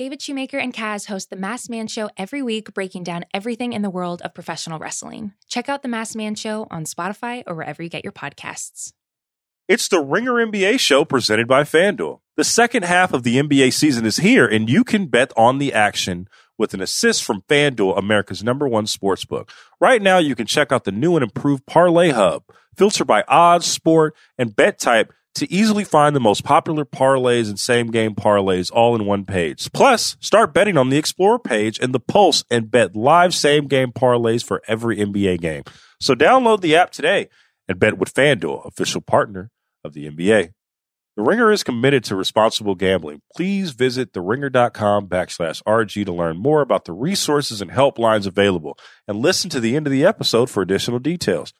David Shoemaker and Kaz host The Masked Man Show every week, breaking down everything in the world of professional wrestling. Check out The Masked Man Show on Spotify or wherever you get your podcasts. It's the Ringer NBA show presented by FanDuel. The second half of the NBA season is here, and you can bet on the action with an assist from FanDuel, America's number one sports book. Right now, you can check out the new and improved Parlay Hub, filter by odds, sport, and bet type to easily find the most popular parlays and same game parlays all in one page. Plus, start betting on the Explorer page and the Pulse and bet live same game parlays for every NBA game. So download the app today and bet with FanDuel, official partner of the NBA. The Ringer is committed to responsible gambling. Please visit theringer.com backslash RG to learn more about the resources and helplines available and listen to the end of the episode for additional details.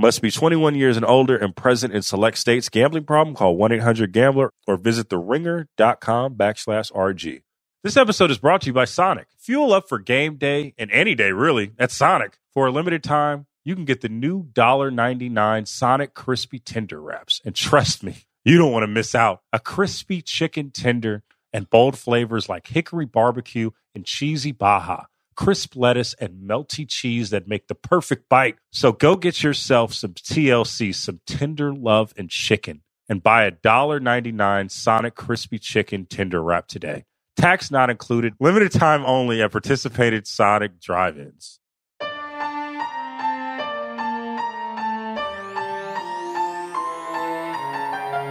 Must be 21 years and older and present in select states. Gambling problem? Call 1-800-GAMBLER or visit theringer.com backslash RG. This episode is brought to you by Sonic. Fuel up for game day and any day, really, at Sonic. For a limited time, you can get the new $1.99 Sonic Crispy Tender Wraps. And trust me, you don't want to miss out. A crispy chicken tender and bold flavors like hickory barbecue and cheesy baja crisp lettuce, and melty cheese that make the perfect bite. So go get yourself some TLC, some tender love and chicken, and buy a $1.99 Sonic Crispy Chicken Tender Wrap today. Tax not included, limited time only at participated Sonic drive ins.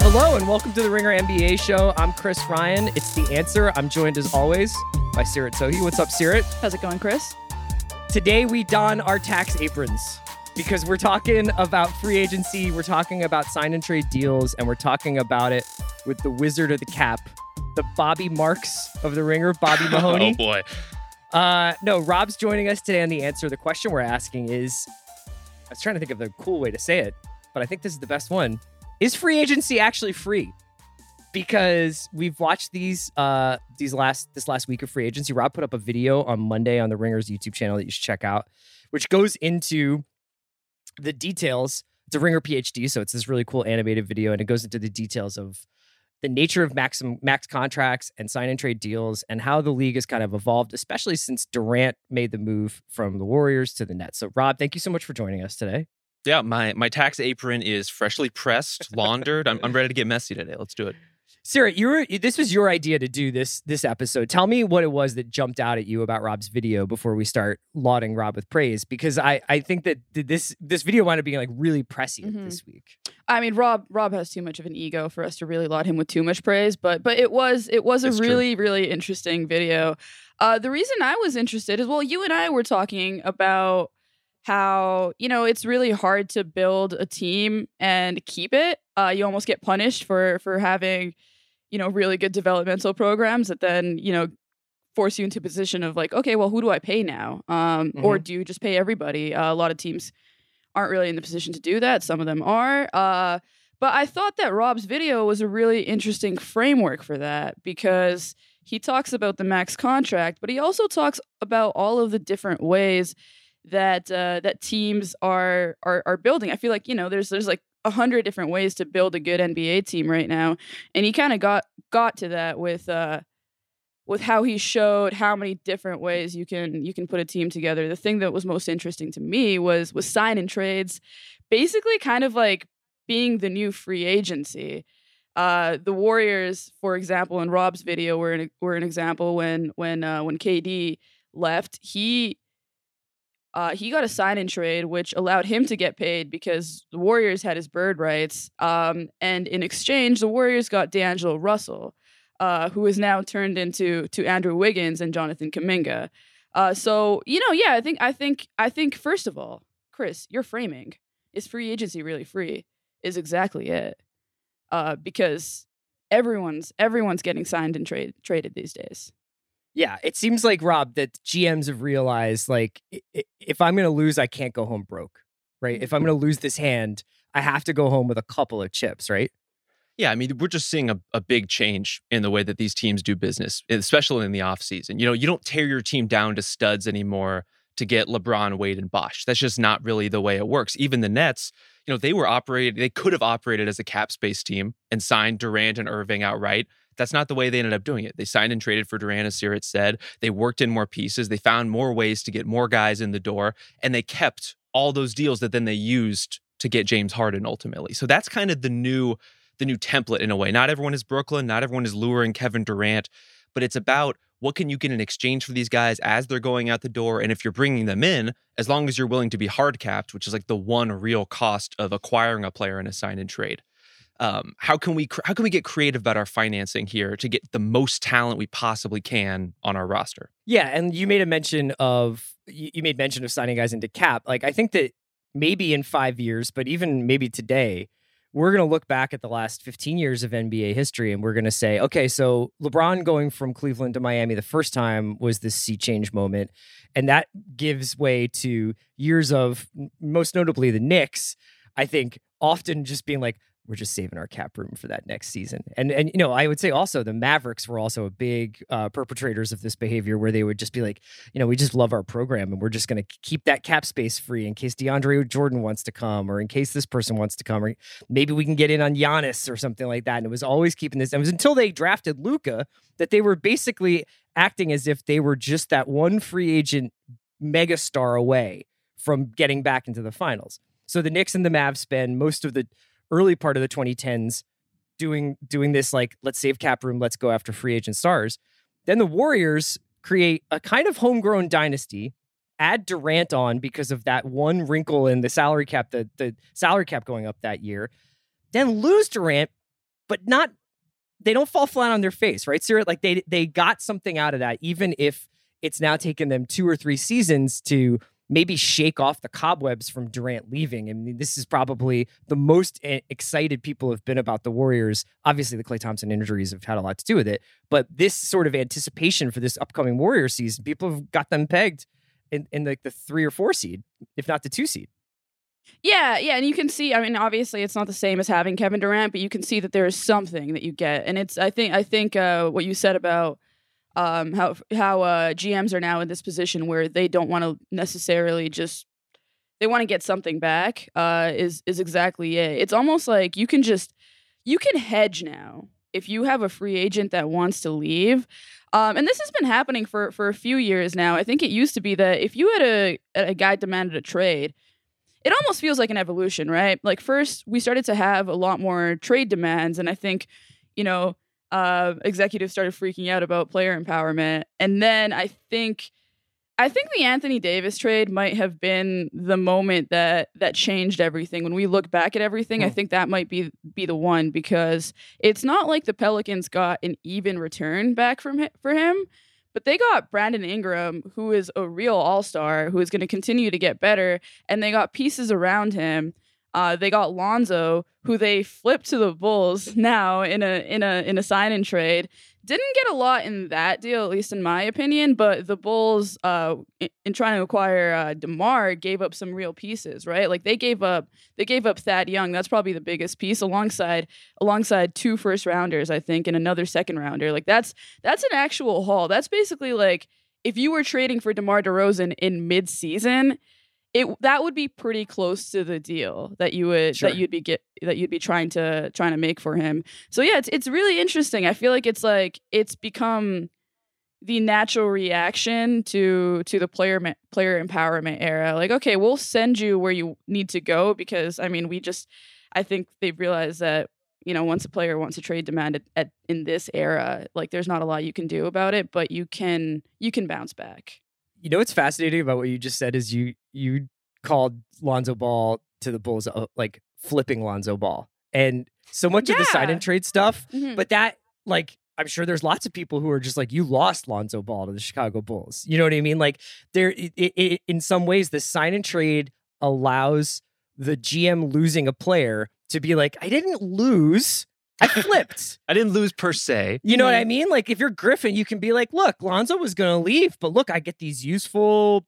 Hello and welcome to the Ringer NBA show. I'm Chris Ryan. It's the answer. I'm joined as always by Seerat Sohi. What's up, Seerat? How's it going, Chris? Today we don our tax aprons because we're talking about free agency, we're talking about sign and trade deals, and we're talking about it with the wizard of the cap, the Bobby Marks of the Ringer, Bobby Mahoney. oh boy. Uh, no, Rob's joining us today, and the answer the question we're asking is I was trying to think of the cool way to say it, but I think this is the best one. Is free agency actually free? because we've watched these uh these last this last week of free agency. Rob put up a video on Monday on the Ringers YouTube channel that you should check out, which goes into the details. It's a Ringer PhD, so it's this really cool animated video, and it goes into the details of the nature of max max contracts and sign and trade deals, and how the league has kind of evolved, especially since Durant made the move from the Warriors to the Nets. So, Rob, thank you so much for joining us today. Yeah, my my tax apron is freshly pressed, laundered. I'm, I'm ready to get messy today. Let's do it. Sarah, you were this was your idea to do this this episode. Tell me what it was that jumped out at you about Rob's video before we start lauding Rob with praise, because I I think that this this video wound up being like really prescient mm-hmm. this week. I mean, Rob Rob has too much of an ego for us to really laud him with too much praise, but but it was it was a really true. really interesting video. Uh, the reason I was interested is well, you and I were talking about how you know it's really hard to build a team and keep it. Uh, you almost get punished for for having you know, really good developmental programs that then, you know, force you into a position of like, okay, well, who do I pay now? Um, mm-hmm. Or do you just pay everybody? Uh, a lot of teams aren't really in the position to do that. Some of them are. Uh, but I thought that Rob's video was a really interesting framework for that because he talks about the max contract, but he also talks about all of the different ways that uh, that teams are, are are building. I feel like you know there's there's like a hundred different ways to build a good NBA team right now, and he kind of got got to that with uh, with how he showed how many different ways you can you can put a team together. The thing that was most interesting to me was was sign and trades, basically kind of like being the new free agency. Uh, the Warriors, for example, in Rob's video, were an, were an example when when uh, when KD left. He uh, he got a sign in trade, which allowed him to get paid because the Warriors had his bird rights. Um, and in exchange, the Warriors got D'Angelo Russell, uh, who is now turned into to Andrew Wiggins and Jonathan Kuminga. Uh, so you know, yeah, I think I think I think first of all, Chris, your framing is free agency really free is exactly it, uh, because everyone's everyone's getting signed and trade traded these days. Yeah, it seems like Rob that GMs have realized like if I'm going to lose, I can't go home broke, right? If I'm mm-hmm. going to lose this hand, I have to go home with a couple of chips, right? Yeah, I mean, we're just seeing a, a big change in the way that these teams do business, especially in the offseason. You know, you don't tear your team down to studs anymore to get LeBron, Wade, and Bosh. That's just not really the way it works. Even the Nets, you know, they were operated, they could have operated as a cap space team and signed Durant and Irving outright That's not the way they ended up doing it. They signed and traded for Durant, as Seerat said. They worked in more pieces. They found more ways to get more guys in the door, and they kept all those deals that then they used to get James Harden ultimately. So that's kind of the new the new template in a way. Not everyone is Brooklyn, not everyone is luring Kevin Durant, but it's about what can you get in exchange for these guys as they're going out the door and if you're bringing them in as long as you're willing to be hard capped which is like the one real cost of acquiring a player in a sign and trade um, how can we how can we get creative about our financing here to get the most talent we possibly can on our roster yeah and you made a mention of you made mention of signing guys into cap like i think that maybe in five years but even maybe today we're going to look back at the last 15 years of NBA history and we're going to say, okay, so LeBron going from Cleveland to Miami the first time was this sea change moment. And that gives way to years of, most notably, the Knicks, I think, often just being like, we're just saving our cap room for that next season. And and you know, I would say also the Mavericks were also a big uh, perpetrators of this behavior, where they would just be like, you know, we just love our program, and we're just going to keep that cap space free in case DeAndre Jordan wants to come, or in case this person wants to come, or maybe we can get in on Giannis or something like that. And it was always keeping this. It was until they drafted Luka that they were basically acting as if they were just that one free agent megastar away from getting back into the finals. So the Knicks and the Mavs spend most of the early part of the 2010s doing doing this like let's save cap room, let's go after free agent stars. Then the Warriors create a kind of homegrown dynasty, add Durant on because of that one wrinkle in the salary cap, the the salary cap going up that year. Then lose Durant, but not they don't fall flat on their face, right? So like they they got something out of that, even if it's now taken them two or three seasons to maybe shake off the cobwebs from Durant leaving. I mean, this is probably the most excited people have been about the Warriors. Obviously, the Klay Thompson injuries have had a lot to do with it, but this sort of anticipation for this upcoming Warrior season, people have got them pegged in, in like the three or four seed, if not the two seed. Yeah, yeah, and you can see. I mean, obviously, it's not the same as having Kevin Durant, but you can see that there is something that you get, and it's. I think. I think uh, what you said about um, how how uh, GMs are now in this position where they don't want to necessarily just they want to get something back uh, is is exactly it. It's almost like you can just you can hedge now if you have a free agent that wants to leave. Um, and this has been happening for for a few years now. I think it used to be that if you had a a guy demanded a trade, it almost feels like an evolution, right? Like first we started to have a lot more trade demands, and I think you know uh, executives started freaking out about player empowerment. And then I think I think the Anthony Davis trade might have been the moment that that changed everything. When we look back at everything, I think that might be be the one because it's not like the Pelicans got an even return back from him, for him, but they got Brandon Ingram, who is a real all-star, who is going to continue to get better, and they got pieces around him uh, they got Lonzo, who they flipped to the Bulls now in a in a in a sign and trade. Didn't get a lot in that deal, at least in my opinion. But the Bulls, uh, in, in trying to acquire uh, Demar, gave up some real pieces, right? Like they gave up they gave up Thad Young. That's probably the biggest piece, alongside alongside two first rounders, I think, and another second rounder. Like that's that's an actual haul. That's basically like if you were trading for DeMar DeRozan in mid season it that would be pretty close to the deal that you would sure. that you'd be get that you'd be trying to trying to make for him. So yeah, it's it's really interesting. I feel like it's like it's become the natural reaction to to the player player empowerment era. Like, okay, we'll send you where you need to go because I mean, we just I think they've realized that you know once a player wants a trade demand at, at in this era, like there's not a lot you can do about it, but you can you can bounce back. You know what's fascinating about what you just said is you you called Lonzo Ball to the Bulls uh, like flipping Lonzo Ball, and so much yeah. of the sign and trade stuff. Mm-hmm. But that like I'm sure there's lots of people who are just like, you lost Lonzo Ball to the Chicago Bulls. You know what I mean? Like, there, it, it, in some ways, the sign and trade allows the GM losing a player to be like, I didn't lose. I flipped. I didn't lose per se. You know what I mean? Like if you're Griffin, you can be like, look, Lonzo was going to leave, but look, I get these useful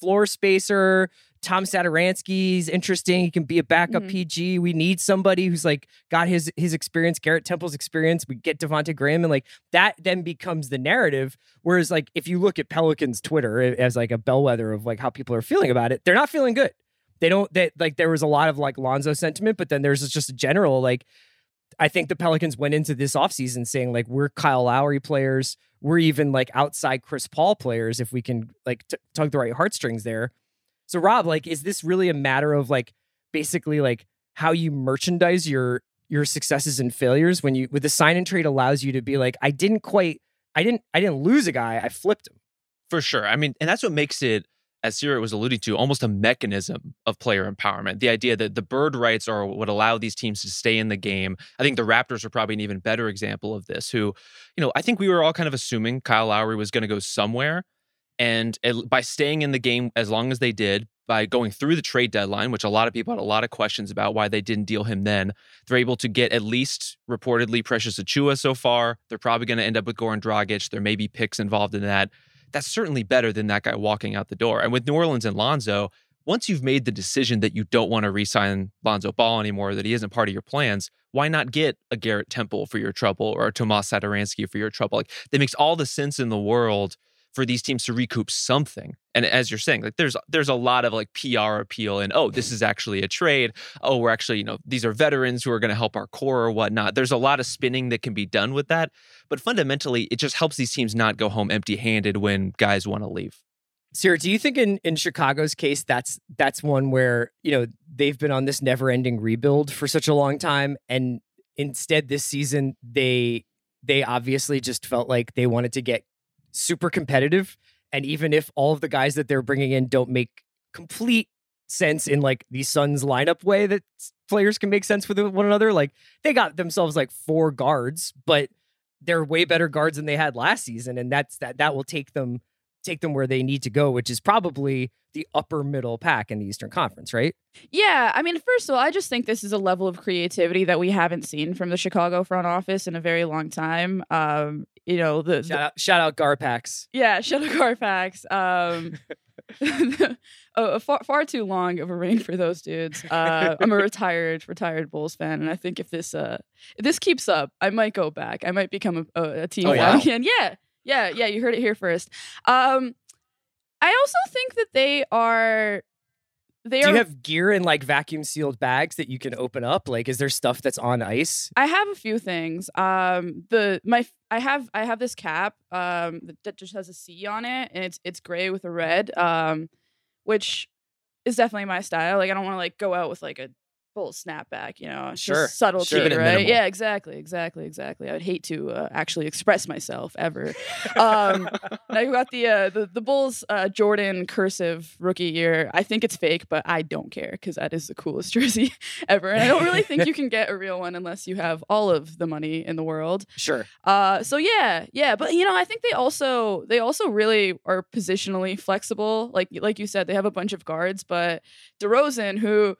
floor spacer. Tom Satoransky's interesting. He can be a backup mm-hmm. PG. We need somebody who's like got his his experience, Garrett Temple's experience. We get Devonte Graham, and like that then becomes the narrative. Whereas like if you look at Pelicans Twitter as like a bellwether of like how people are feeling about it, they're not feeling good. They don't. That like there was a lot of like Lonzo sentiment, but then there's just a general like I think the Pelicans went into this offseason saying like we're Kyle Lowry players, we're even like outside Chris Paul players if we can like t- tug the right heartstrings there. So Rob, like, is this really a matter of like basically like how you merchandise your your successes and failures when you with the sign and trade allows you to be like, I didn't quite, I didn't, I didn't lose a guy, I flipped him. For sure. I mean, and that's what makes it as Seerat was alluding to, almost a mechanism of player empowerment. The idea that the bird rights are what allow these teams to stay in the game. I think the Raptors are probably an even better example of this. Who, you know, I think we were all kind of assuming Kyle Lowry was going to go somewhere. And by staying in the game as long as they did, by going through the trade deadline, which a lot of people had a lot of questions about why they didn't deal him then, they're able to get at least reportedly Precious Achiuwa so far. They're probably going to end up with Goran Dragic. There may be picks involved in that that's certainly better than that guy walking out the door. And with New Orleans and Lonzo, once you've made the decision that you don't want to re-sign Lonzo Ball anymore, that he isn't part of your plans, why not get a Garrett Temple for your trouble or a Tomas Satoransky for your trouble? Like that makes all the sense in the world for these teams to recoup something. And as you're saying, like there's there's a lot of like PR appeal and oh, this is actually a trade. Oh, we're actually, you know, these are veterans who are going to help our core or whatnot. There's a lot of spinning that can be done with that. But fundamentally, it just helps these teams not go home empty handed when guys want to leave. Sarah, do you think in, in Chicago's case that's that's one where, you know, they've been on this never ending rebuild for such a long time and instead this season they they obviously just felt like they wanted to get super competitive. And even if all of the guys that they're bringing in don't make complete sense in like the Suns lineup way that players can make sense with one another, like they got themselves like four guards, but they're way better guards than they had last season, and that's that that will take them take them where they need to go, which is probably the upper middle pack in the Eastern Conference, right? Yeah. I mean, first of all, I just think this is a level of creativity that we haven't seen from the Chicago front office in a very long time. Um, you know, the, shout, out, shout out Garpax. Yeah, shout out Garpax. Um, oh, far, far too long of a reign for those dudes. Uh, I'm a retired retired Bulls fan, and I think if this uh, if this keeps up, I might go back. I might become a, a, a team oh, wow. again. Yeah, yeah, yeah. You heard it here first. Um, I also think that they are. They Do are, you have gear in like vacuum sealed bags that you can open up? Like, is there stuff that's on ice? I have a few things. Um, the my I have I have this cap um that just has a C on it, and it's it's gray with a red. Um, which is definitely my style. Like, I don't want to like go out with like a full snapback, you know, sure, subtlety, sure. right? Yeah, exactly, exactly, exactly. I would hate to uh, actually express myself ever. um, now you got the uh, the the Bulls uh, Jordan cursive rookie year. I think it's fake, but I don't care because that is the coolest jersey ever, and I don't really think you can get a real one unless you have all of the money in the world. Sure. Uh, so yeah, yeah, but you know, I think they also they also really are positionally flexible. Like like you said, they have a bunch of guards, but DeRozan who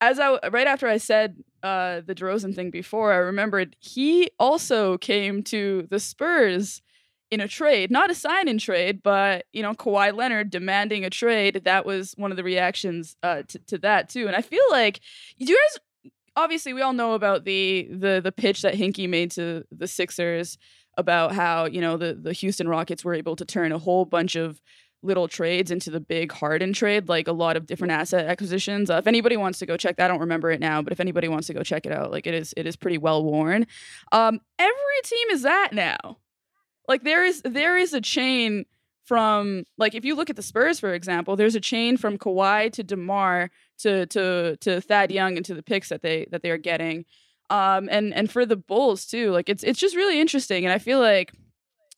as I right after I said uh, the DeRozan thing before, I remembered he also came to the Spurs in a trade, not a sign in trade, but you know Kawhi Leonard demanding a trade. That was one of the reactions uh, to, to that too. And I feel like you guys obviously we all know about the the the pitch that Hinkie made to the Sixers about how you know the the Houston Rockets were able to turn a whole bunch of little trades into the big Harden trade, like a lot of different asset acquisitions. Uh, if anybody wants to go check, that, I don't remember it now, but if anybody wants to go check it out, like it is, it is pretty well worn. Um, every team is that now. Like there is, there is a chain from like if you look at the Spurs for example, there's a chain from Kawhi to Demar to to to Thad Young and to the picks that they that they are getting. Um, and and for the Bulls too, like it's it's just really interesting, and I feel like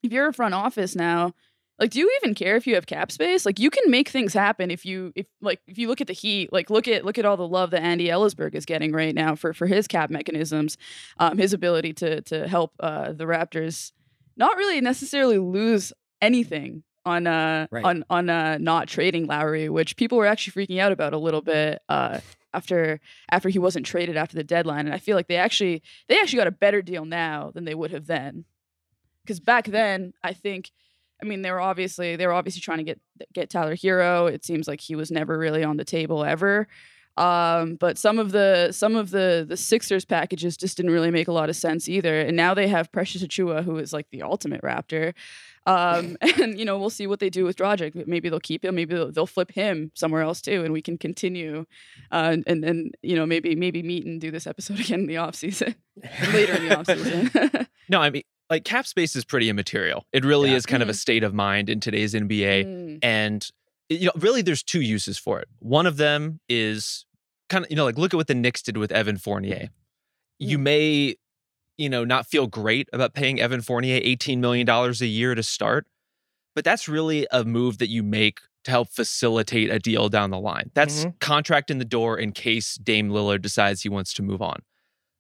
if you're a front office now like do you even care if you have cap space? Like you can make things happen if you if like if you look at the heat like look at look at all the love that andy elisburg is getting right now for for his cap mechanisms um his ability to to help uh the raptors not really necessarily lose anything on uh right. on on uh not trading lowry which people were actually freaking out about a little bit uh after after he wasn't traded after the deadline. And i feel like they actually they actually got a better deal now than they would have then. Because back then i think I mean, they were obviously they were obviously trying to get get Tyler Herro. It seems like he was never really on the table ever. Um, but some of the some of the the Sixers packages just didn't really make a lot of sense either. And now they have Precious Achiuwa, who is like the ultimate Raptor. Um, and you know we'll see what they do with Dragic. Maybe they'll keep him. Maybe they'll, they'll flip him somewhere else too, and we can continue. Uh, and and you know maybe maybe meet and do this episode again in the off season, later in the off season. no, I mean like cap space is pretty immaterial. It really yeah. is kind mm-hmm. of a state of mind in today's NBA, mm. and you know really there's two uses for it. One of them is kind of you know like look at what the Knicks did with Evan Fournier. You mm. may you know, not feel great about paying Evan Fournier $18 million a year to start. But that's really a move that you make to help facilitate a deal down the line. That's mm-hmm. contract in the door in case Dame Lillard decides he wants to move on.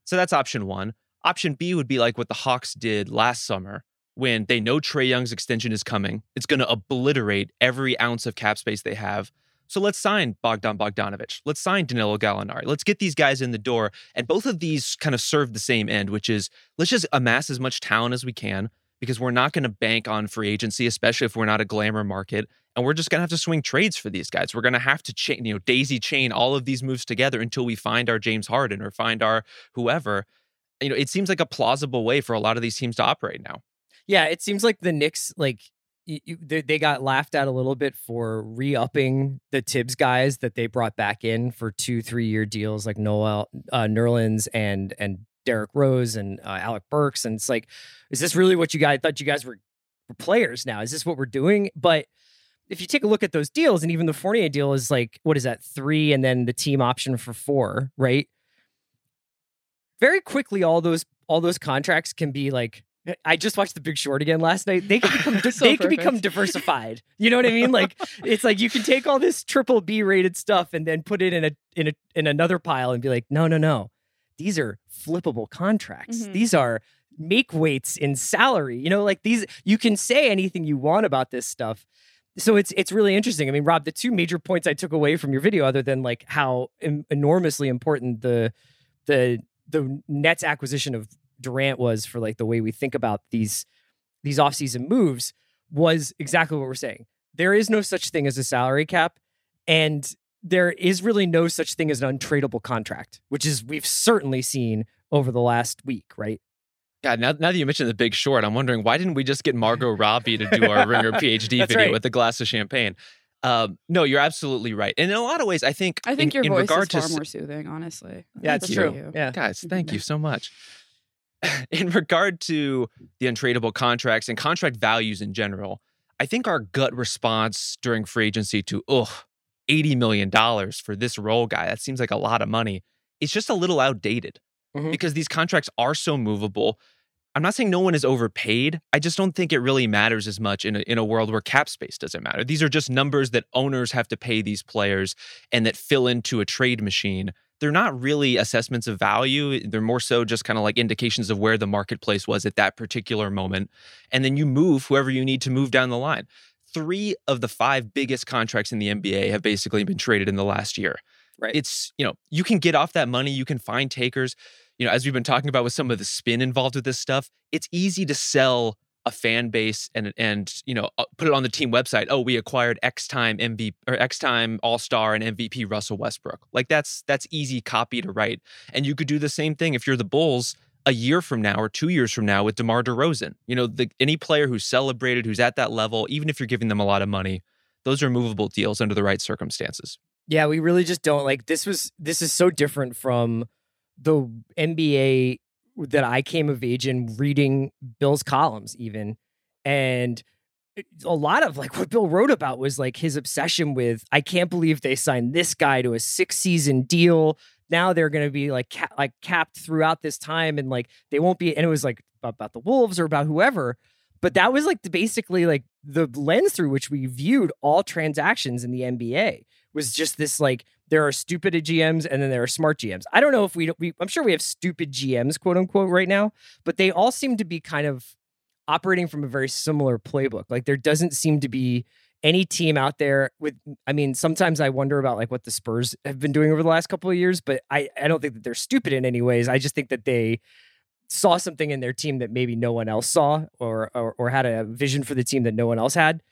So that's option one. Option B would be like what the Hawks did last summer when they know Trae Young's extension is coming. It's going to obliterate every ounce of cap space they have so let's sign Bogdan Bogdanovich. Let's sign Danilo Gallinari. Let's get these guys in the door. And both of these kind of serve the same end, which is let's just amass as much talent as we can because we're not going to bank on free agency, especially if we're not a glamour market. And we're just going to have to swing trades for these guys. We're going to have to chain, you know, daisy chain all of these moves together until we find our James Harden or find our whoever. You know, it seems like a plausible way for a lot of these teams to operate now. Yeah, it seems like the Knicks, like you, they, got laughed at a little bit for re-upping the Thibs guys that they brought back in for two, three year deals like Noel uh, Nerlens and and Derrick Rose and uh, Alec Burks. And it's like, is this really what you guys thought you guys were, were players now? Is this what we're doing? But if you take a look at those deals, and even the Fournier deal is like, what is that, three, and then the team option for four, right? Very quickly, all those all those contracts can be like I just watched The Big Short again last night. They can become so they can become diversified. You know what I mean? Like it's like you can take all this triple B rated stuff and then put it in a in a in another pile and be like, no, no, no. These are flippable contracts. Mm-hmm. These are make weights in salary. You know, like these you can say anything you want about this stuff. So it's it's really interesting. I mean, Rob, the two major points I took away from your video, other than like how em- enormously important the the the Nets acquisition of Durant was for like the way we think about these these offseason moves was exactly what we're saying. There is no such thing as a salary cap and there is really no such thing as an untradeable contract, which is we've certainly seen over the last week, right? Yeah, now, now that you mentioned the big short, I'm wondering why didn't we just get Margot Robbie to do our Ringer PhD video right. with a glass of champagne? Um, no, you're absolutely right. And in a lot of ways, I think I think in, your in voice is far to, more soothing, honestly. Yeah, it's true. You. Yeah, guys, thank you so much. in regard to the untradeable contracts and contract values in general, I think our gut response during free agency to, ugh, $80 million for this role guy, that seems like a lot of money, it's just a little outdated mm-hmm. because these contracts are so movable. I'm not saying no one is overpaid. I just don't think it really matters as much in a, in a world where cap space doesn't matter. These are just numbers that owners have to pay these players and that fill into a trade machine they're not really assessments of value. They're more so just kind of like indications of where the marketplace was at that particular moment. And then you move whoever you need to move down the line. Three of the five biggest contracts in the NBA have basically been traded in the last year. Right. It's, you know, you can get off that money, you can find takers. You know, as we've been talking about with some of the spin involved with this stuff, it's easy to sell a fan base and and you know uh, put it on the team website oh we acquired x time mvp or x time all-star and mvp russell westbrook like that's that's easy copy to write and you could do the same thing if you're the bulls a year from now or two years from now with DeMar DeRozan. You know, the, any player who's celebrated, who's at that level, even if you're giving them a lot of money, those are movable deals under the right circumstances. Yeah, we really just don't like this was this is so different from the NBA that I came of age in reading Bill's columns, even. And a lot of like what Bill wrote about was like his obsession with I can't believe they signed this guy to a six season deal. Now they're going to be like ca- like capped throughout this time, and like they won't be. And it was like about, the Wolves or about whoever. But that was like the, basically like the lens through which we viewed all transactions in the NBA was just this like there are stupid GMs and then there are smart GMs. I don't know if we, we I'm sure we have stupid GMs, quote unquote, right now, but they all seem to be kind of operating from a very similar playbook. Like there doesn't seem to be any team out there with I mean, sometimes I wonder about like what the Spurs have been doing over the last couple of years, but I, I don't think that they're stupid in any ways. I just think that they saw something in their team that maybe no one else saw or, or or had a vision for the team that no one else had.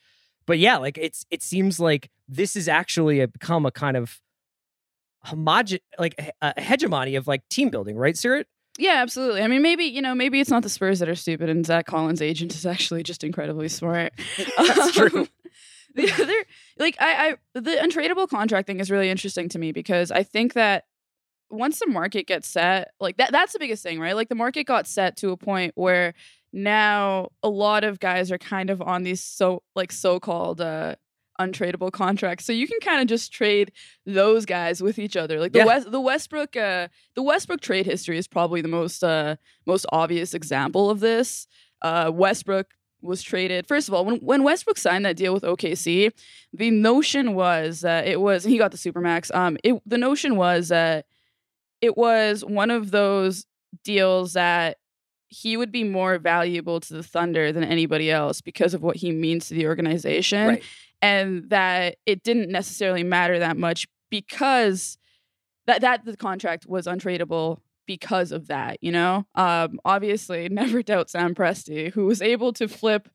But yeah, like it's it seems like this has actually uh, become a kind of homogen like a hegemony of like team building, right, Seerat? Yeah, absolutely. I mean, maybe you know, maybe it's not the Spurs that are stupid, and Zach Collins' agent is actually just incredibly smart. That's true. Um, the other, like, I, I, the untradeable contract thing is really interesting to me because I think that once the market gets set, like that, that's the biggest thing, right? Like the market got set to a point where now a lot of guys are kind of on these so like so-called uh untradeable contracts. So you can kind of just trade those guys with each other. Like the Yeah. West the Westbrook uh the Westbrook trade history is probably the most uh most obvious example of this. Uh Westbrook was traded. First of all, when when Westbrook signed that deal with OKC, the notion was that it was he got the supermax. Um it the notion was that it was one of those deals that he would be more valuable to the Thunder than anybody else because of what he means to the organization Right. and that it didn't necessarily matter that much because that that the contract was untradeable because of that, you know? Um obviously never doubt Sam Presti who was able to flip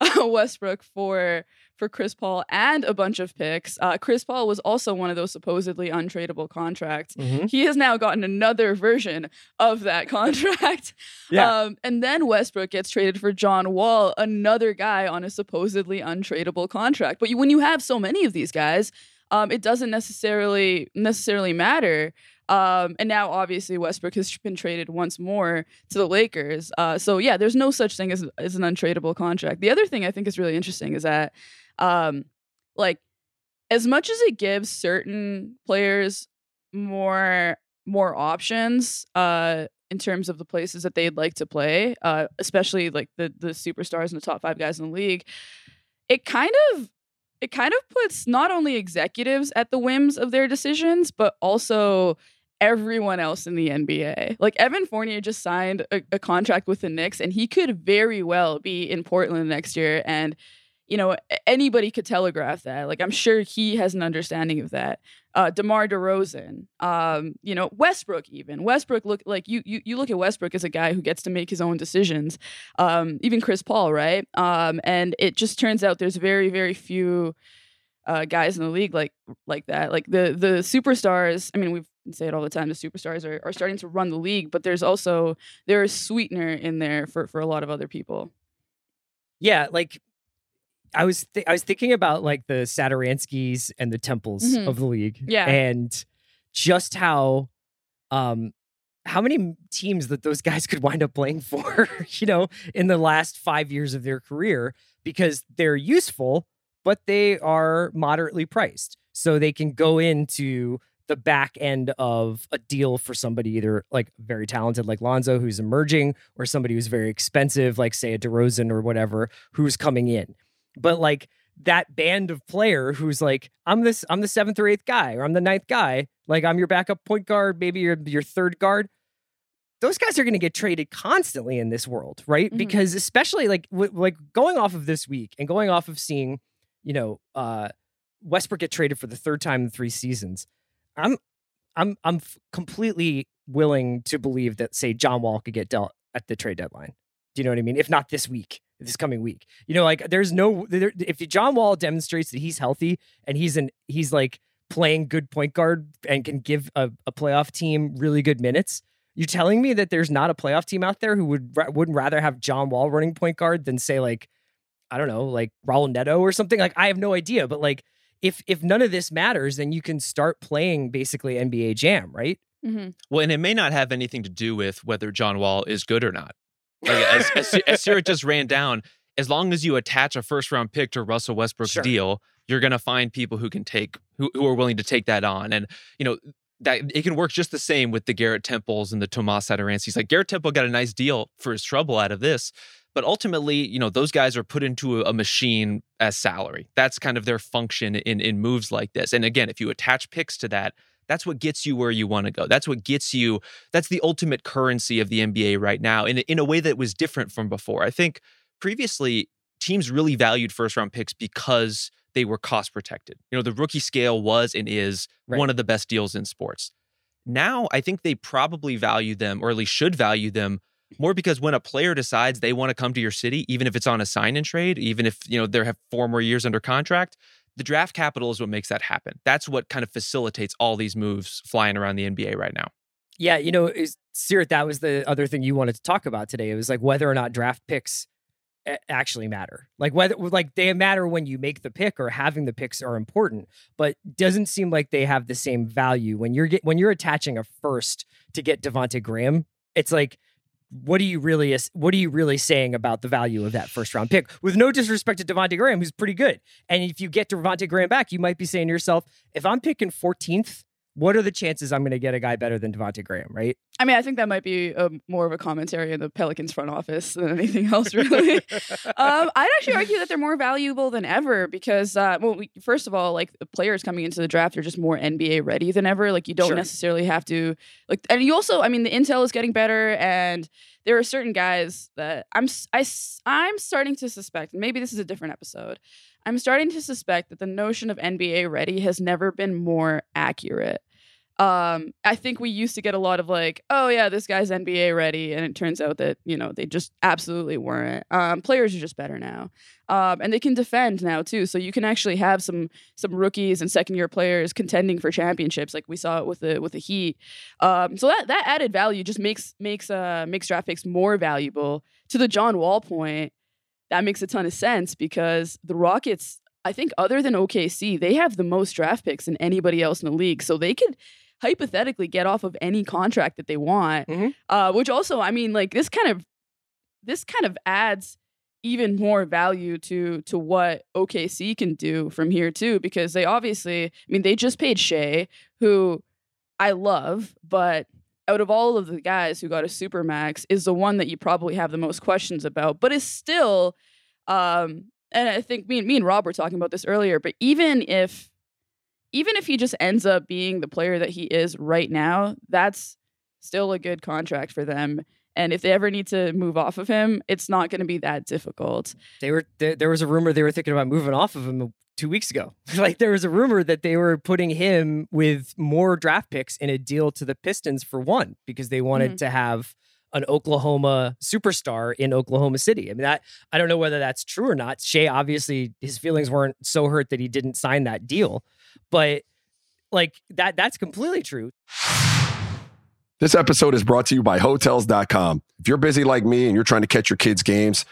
uh, Westbrook for for Chris Paul and a bunch of picks. Uh, Chris Paul was also one of those supposedly untradeable contracts. Mhm. He has now gotten another version of that contract. Yeah. Um, and then Westbrook gets traded for John Wall, another guy on a supposedly untradeable contract. But you, when you have so many of these guys, um, it doesn't necessarily necessarily matter. Um, and now obviously Westbrook has been traded once more to the Lakers. Uh, so yeah, there's no such thing as, as an untradeable contract. The other thing I think is really interesting is that, um, like, as much as it gives certain players more more options, uh, in terms of the places that they'd like to play, uh, especially like the the superstars and the top five guys in the league, it kind of it kind of puts not only executives at the whims of their decisions, but also everyone else in the NBA. Like Evan Fournier just signed a, a contract with the Knicks, and he could very well be in Portland next year. And you know, anybody could telegraph that. Like I'm sure he has an understanding of that. Uh, Demar Derozan, um, you know, Westbrook even. Westbrook look like you, you you look at Westbrook as a guy who gets to make his own decisions. Um, even Chris Paul, right? Um, and it just turns out there's very very few uh, guys in the league like like that. Like the the superstars. I mean, we say it all the time. The superstars are, are starting to run the league, but there's also there is sweetener in there for for a lot of other people. Yeah, like I was th- I was thinking about like the Satoranskis and the Temples Mhm. of the league. Yeah. And just how um how many teams that those guys could wind up playing for, you know, in the last 5 years of their career because they're useful but they are moderately priced. So they can go into the back end of a deal for somebody either like very talented like Lonzo who's emerging or somebody who's very expensive like say a DeRozan or whatever who's coming in. But like that band of player who's like I'm this I'm the 7th or 8th guy or I'm the ninth guy, like I'm your backup point guard, maybe your your third guard. Those guys are going to get traded constantly in this world, right? Mhm. Because especially like w- like going off of this week and going off of seeing, you know, uh Westbrook get traded for the third time in 3 seasons. I'm I'm I'm f- completely willing to believe that say John Wall could get dealt at the trade deadline. Do you know what I mean? If not this week, this coming week. You know, like there's no there, if John Wall demonstrates that he's healthy and he's an he's like playing good point guard and can give a, a playoff team really good minutes. You're telling me that there's not a playoff team out there who would wouldn't rather have John Wall running point guard than say like I don't know, like Raul Neto or something? Like I have no idea, but like if if none of this matters, then you can start playing basically NBA Jam, right? Mm-hmm. Well, and it may not have anything to do with whether John Wall is good or not. Like, as, as, as Sarah just ran down, as long as you attach a first round pick to Russell Westbrook's Sure. deal, you're going to find people who can take who, who are willing to take that on. And you know that it can work just the same with the Garrett Temples and the Tomas Satoranskis. Like Garrett Temple got a nice deal for his trouble out of this. But ultimately, you know, those guys are put into a, a machine as salary. That's kind of their function in in moves like this. And again, if you attach picks to that, that's what gets you where you want to go. That's what gets you. That's the ultimate currency of the NBA right now, in a- in a way that was different from before. I think previously teams really valued first round picks because they were cost protected. You know, the rookie scale was and is Right. one of the best deals in sports. Now, I think they probably value them, or at least should value them, more because when a player decides they want to come to your city, even if it's on a sign and trade, even if you know they have four more years under contract, The draft capital is what makes that happen. That's what kind of facilitates all these moves flying around the NBA right now. Yeah, you know, Seerat, that was the other thing you wanted to talk about today. It was like whether or not draft picks actually matter. Like whether like they matter when you make the pick or having the picks are important, but doesn't seem like they have the same value when you're get, when you're attaching a first to get Devonte Graham. It's like what are you really what are you really saying about the value of that first round pick? With no disrespect to Devonte Graham, who's pretty good, and if you get Devonte Graham back, you might be saying to yourself, if I'm picking 14th what are the chances I'm going to get a guy better than Devonte Graham, right? I mean, I think that might be a, more of a commentary in the Pelicans front office than anything else, really. um, I'd actually argue that they're more valuable than ever because, uh, well, we, first of all, like the players coming into the draft are just more NBA ready than ever. Like you don't sure. necessarily have to like, and you also, I mean, the intel is getting better, and there are certain guys that I'm I, I'm starting to suspect. Maybe this is a different episode. I'm starting to suspect that the notion of NBA ready has never been more accurate. Um, I think we used to get a lot of like, oh yeah, this guy's NBA ready, and it turns out that you know they just absolutely weren't. Um, players are just better now, um, and they can defend now too. So you can actually have some some rookies and second year players contending for championships, like we saw it with the with the Heat. Um, so that that added value just makes makes uh makes draft picks more valuable. To the John Wall point, that makes a ton of sense because the Rockets, I think, other than OKC, they have the most draft picks than anybody else in the league. So they could hypothetically get off of any contract that they want. Mm-hmm. Uh, which also, I mean, like this kind of this kind of adds even more value to to what OKC can do from here too, because they obviously, I mean, they just paid Shai, who I love, but out of all of the guys who got a super max, is the one that you probably have the most questions about, but is still, um, and I think me and me and Rob were talking about this earlier, but even if even if he just ends up being the player that he is right now, that's still a good contract for them. And if they ever need to move off of him, it's not going to be that difficult. They were there, there was a rumor they were thinking about moving off of him two weeks ago. like there was a rumor that they were putting him with more draft picks in a deal to the Pistons for one because they wanted mm-hmm. to have an Oklahoma superstar in Oklahoma City. I mean that I don't know whether that's true or not. Shai obviously his feelings weren't so hurt that he didn't sign that deal. But like that that's completely true. This episode is brought to you by hotels.com. If you're busy like me and you're trying to catch your kids' games,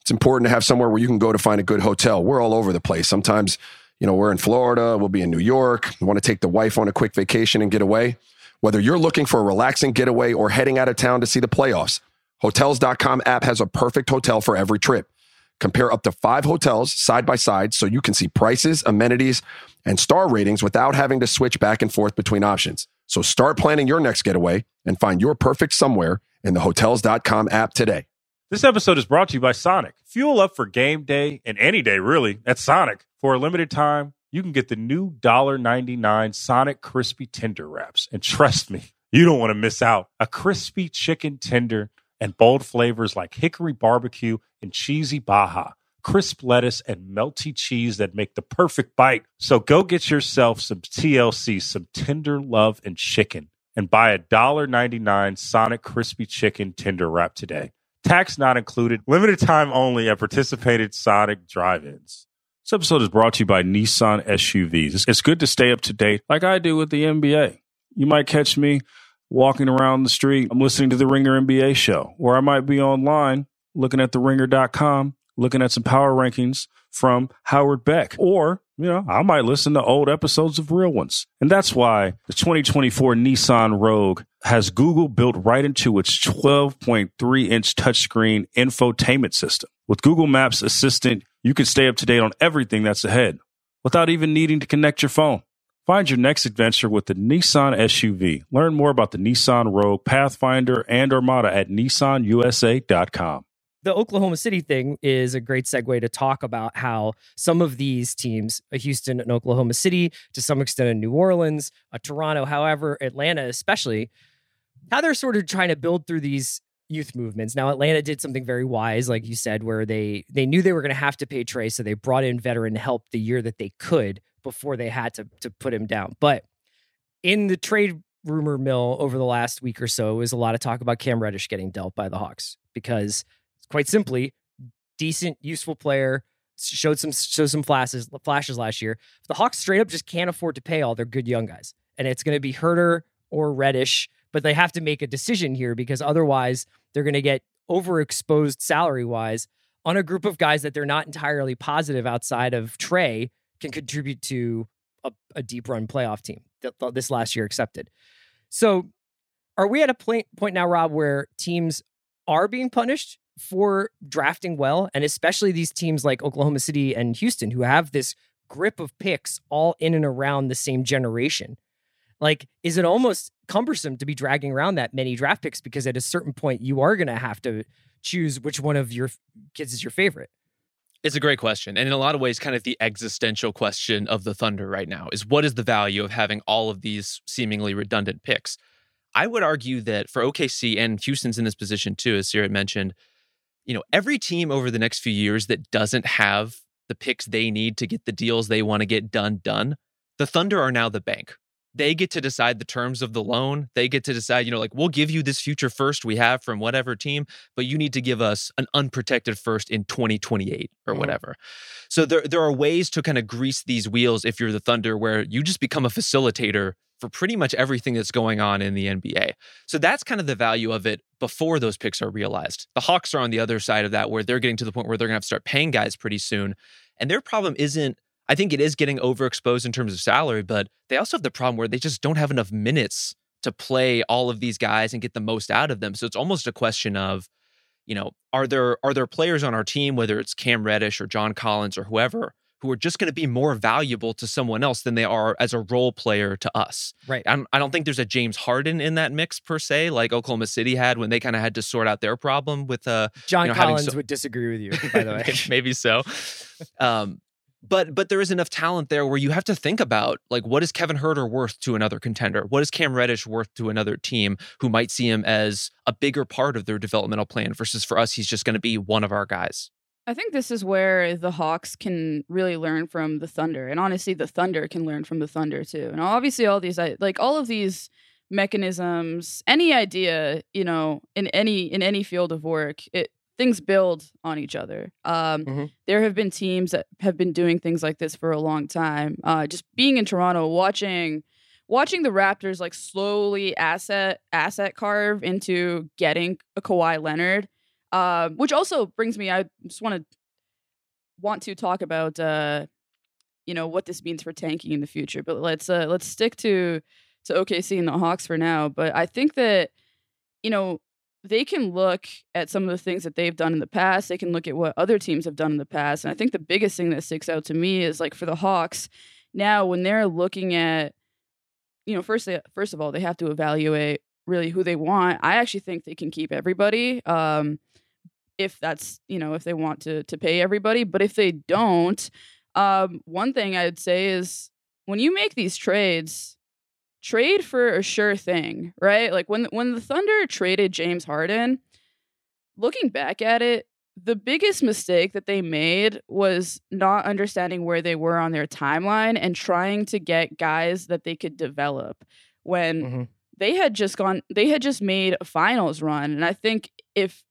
it's important to have somewhere where you can go to find a good hotel. We're all over the place. Sometimes, you know, we're in Florida, we'll be in New York, we want to take the wife on a quick vacation and get away. Whether you're looking for a relaxing getaway or heading out of town to see the playoffs, hotels.com app has a perfect hotel for every trip. Compare up to five hotels side by side so you can see prices, amenities, and star ratings without having to switch back and forth between options. So start planning your next getaway and find your perfect somewhere in the hotels.com app today. This episode is brought to you by Sonic. Fuel up for game day and any day, really, at Sonic. For a limited time, you can get the new $1.99 Sonic Crispy Tender Wraps. And trust me, you don't want to miss out. A crispy chicken tender and bold flavors like hickory barbecue and cheesy baja, crisp lettuce, and melty cheese that make the perfect bite. So go get yourself some TLC, some tender love and chicken, and buy a $1.99 Sonic Crispy Chicken Tender Wrap today. Tax not included, limited time only at participated Sonic drive ins. This episode is brought to you by Nissan SUVs. It's good to stay up to date like I do with the NBA. You might catch me walking around the street, I'm listening to the Ringer NBA show, or I might be online looking at the ringer.com, looking at some power rankings from Howard Beck, or you know, I might listen to old episodes of real ones. And that's why the 2024 Nissan Rogue has Google built right into its 12.3 inch touchscreen infotainment system. With Google Maps Assistant, you can stay up to date on everything that's ahead without even needing to connect your phone. Find your next adventure with the Nissan SUV. Learn more about the Nissan Rogue, Pathfinder, and Armada at nissanusa.com. The Oklahoma City thing is a great segue to talk about how some of these teams, Houston and Oklahoma City, to some extent in New Orleans, Toronto, however, Atlanta especially, how they're sort of trying to build through these youth movements. Now Atlanta did something very wise, like you said, where they they knew they were going to have to pay Trae, so they brought in veteran help the year that they could before they had to to put him down. But in the trade rumor mill over the last week or so was a lot of talk about Cam Reddish getting dealt by the Hawks because quite simply, decent, useful player, showed some showed some flashes flashes last year. The Hawks straight up just can't afford to pay all their good young guys, and it's going to be Hunter or Reddish. But they have to make a decision here because otherwise they're going to get overexposed salary wise on a group of guys that they're not entirely positive outside of Trae can contribute to a, a deep run playoff team. This last year accepted. So, are we at a point point now, Rob, where teams are being punished for drafting well, and especially these teams like Oklahoma City and Houston, who have this grip of picks all in and around the same generation. Like, is it almost cumbersome to be dragging around that many draft picks because at a certain point you are going to have to choose which one of your kids is your favorite? It's a great question. And in a lot of ways, kind of the existential question of the Thunder right now is what is the value of having all of these seemingly redundant picks? I would argue that for OKC and Houston's in this position too, as Seerat mentioned, you know, every team over the next few years that doesn't have the picks they need to get the deals they want to get done done, the Thunder are now the bank. They get to decide the terms of the loan. They get to decide, you know, like we'll give you this future first we have from whatever team, but you need to give us an unprotected first in 2028 or mm-hmm. whatever. So there there are ways to kind of grease these wheels if you're the Thunder where you just become a facilitator for pretty much everything that's going on in the NBA. So that's kind of the value of it before those picks are realized. The Hawks are on the other side of that, where they're getting to the point where they're going to have to start paying guys pretty soon. And their problem isn't, I think it is getting overexposed in terms of salary, but they also have the problem where they just don't have enough minutes to play all of these guys and get the most out of them. So it's almost a question of, you know, are there are there players on our team, whether it's Cam Reddish or John Collins or whoever, who are just going to be more valuable to someone else than they are as a role player to us. Right. I don't, I don't think there's a James Harden in that mix per se, like Oklahoma City had when they kind of had to sort out their problem with uh John you know, Collins so- would disagree with you, by the way. Maybe so. Um, but but there is enough talent there where you have to think about like what is Kevin Huerter worth to another contender? What is Cam Reddish worth to another team who might see him as a bigger part of their developmental plan versus for us he's just going to be one of our guys. I think this is where the Hawks can really learn from the Thunder, and honestly, the Thunder can learn from the Thunder too. And obviously, all these like all of these mechanisms, any idea, you know, in any in any field of work, it things build on each other. Um, mm-hmm. There have been teams that have been doing things like this for a long time. Uh, just being in Toronto, watching watching the Raptors like slowly asset asset carve into getting a Kawhi Leonard uh, which also brings me, I just want to want to talk about, uh, you know, what this means for tanking in the future. But let's uh, let's stick to to OKC and the Hawks for now. But I think that you know they can look at some of the things that they've done in the past. They can look at what other teams have done in the past. And I think the biggest thing that sticks out to me is like for the Hawks now when they're looking at, you know, first they, first of all they have to evaluate really who they want. I actually think they can keep everybody. Um, if that's you know if they want to to pay everybody but if they don't um one thing i'd say is when you make these trades trade for a sure thing right like when when the thunder traded james harden looking back at it the biggest mistake that they made was not understanding where they were on their timeline and trying to get guys that they could develop when mm-hmm. they had just gone they had just made a finals run and i think if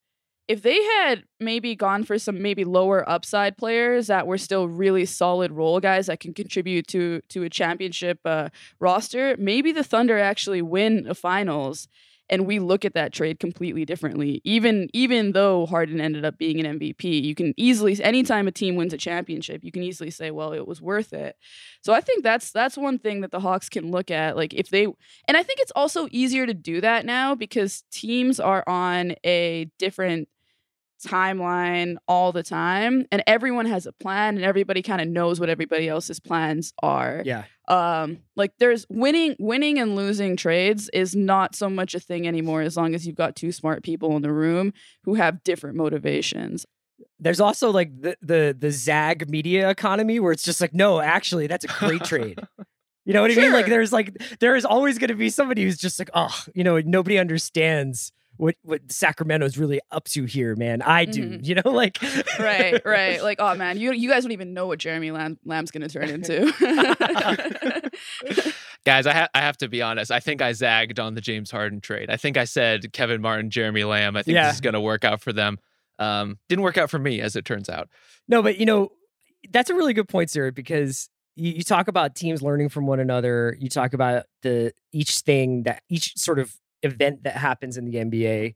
if they had maybe gone for some maybe lower upside players that were still really solid role guys that can contribute to to a championship uh, roster, maybe the Thunder actually win a finals and we look at that trade completely differently. Even even though Harden ended up being an MVP, you can easily anytime a team wins a championship, you can easily say, well, it was worth it. So I think that's that's one thing that the Hawks can look at. Like if they and I think it's also easier to do that now because teams are on a different timeline all the time and everyone has a plan and everybody kind of knows what everybody else's plans are. Yeah. Um like there's winning winning and losing trades is not so much a thing anymore as long as you've got two smart people in the room who have different motivations. There's also like the the the zag media economy where it's just like no, actually that's a great trade. You know what sure. I mean? Like there's like there is always going to be somebody who's just like, "Oh, you know, nobody understands what what Sacramento's really up to here, man. I do, mm-hmm. you know, like right, right. Like, oh man, you you guys don't even know what Jeremy Lamb, Lamb's going to turn into. Guys, I, ha- I have to be honest. I think I zagged on the James Harden trade. I think I said Kevin Martin, Jeremy Lamb. I think yeah. this is going to work out for them. Um, didn't work out for me, as it turns out. No, but you know, that's a really good point, Seerat, because you, you talk about teams learning from one another. You talk about the each thing that each sort of event that happens in the NBA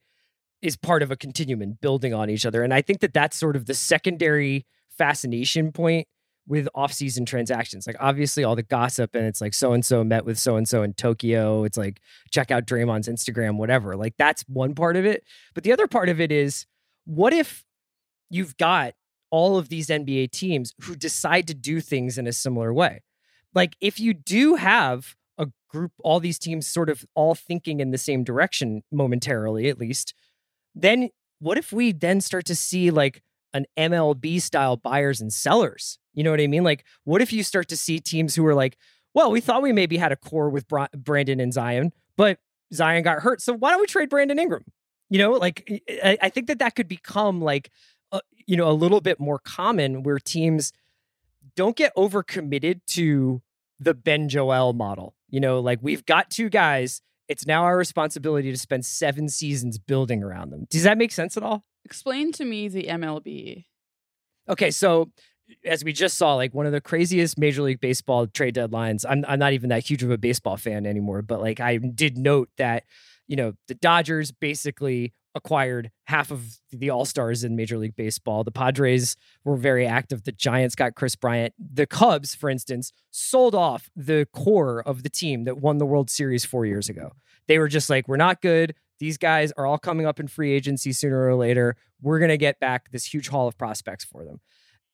is part of a continuum and building on each other. And I think that that's sort of the secondary fascination point with off-season transactions. Like obviously all the gossip and it's like so and so met with so and so in Tokyo. It's like check out Draymond's Instagram, whatever. Like that's one part of it. But the other part of it is what if you've got all of these NBA teams who decide to do things in a similar way? Like if you do have group, all these teams sort of all thinking in the same direction momentarily, at least, then what if we then start to see like an MLB style buyers and sellers? You know what I mean? Like, what if you start to see teams who are like, well, we thought we maybe had a core with Brandon and Zion, but Zion got hurt. So why don't we trade Brandon Ingram? You know, like, I, think that that could become like, uh, you know, a little bit more common where teams don't get overcommitted to the Ben Joel model. You know, like we've got two guys it's now our responsibility to spend seven seasons building around them. Does that make sense at all? Explain to me the MLB. Okay, so as we just saw, like one of the craziest Major League Baseball trade deadlines. I'm I'm not even that huge of a baseball fan anymore, but like I did note that, you know, the Dodgers basically acquired half of the All Stars in Major League Baseball. The Padres were very active. The Giants got Kris Bryant. The Cubs, for instance, sold off the core of the team that won the World Series four years ago. They were just like, we're not good. These guys are all coming up in free agency sooner or later. We're going to get back this huge haul of prospects for them.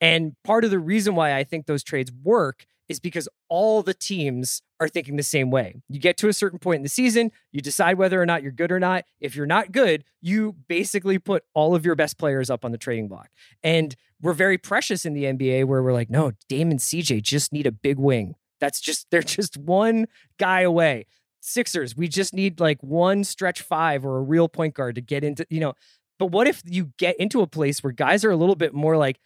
And part of the reason why I think those trades work is because all the teams are thinking the same way. You get to a certain point in the season, you decide whether or not you're good or not. If you're not good, you basically put all of your best players up on the trading block. And we're very precious in the NBA where we're like, no, Dame and CJ just need a big wing. That's just, they're just one guy away. Sixers, we just need like one stretch five or a real point guard to get into, you know. But what if you get into a place where guys are a little bit more like,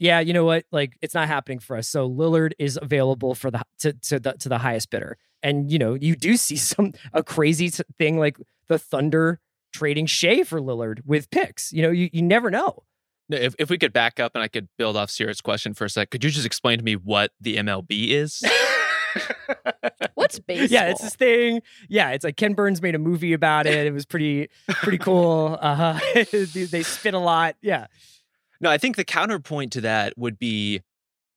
yeah, you know what? Like it's not happening for us. So Lillard is available for the to to the to the highest bidder. And you know, you do see some a crazy thing like the Thunder trading Shai for Lillard with picks. You know, you, you never know. If if we could back up and I could build off Seerat's question for a sec, could you just explain to me what the MLB is? What's baseball? Yeah, it's this thing. Yeah, it's like Ken Burns made a movie about it. It was pretty pretty cool. Uh-huh. they spit a lot. Yeah. No, I think the counterpoint to that would be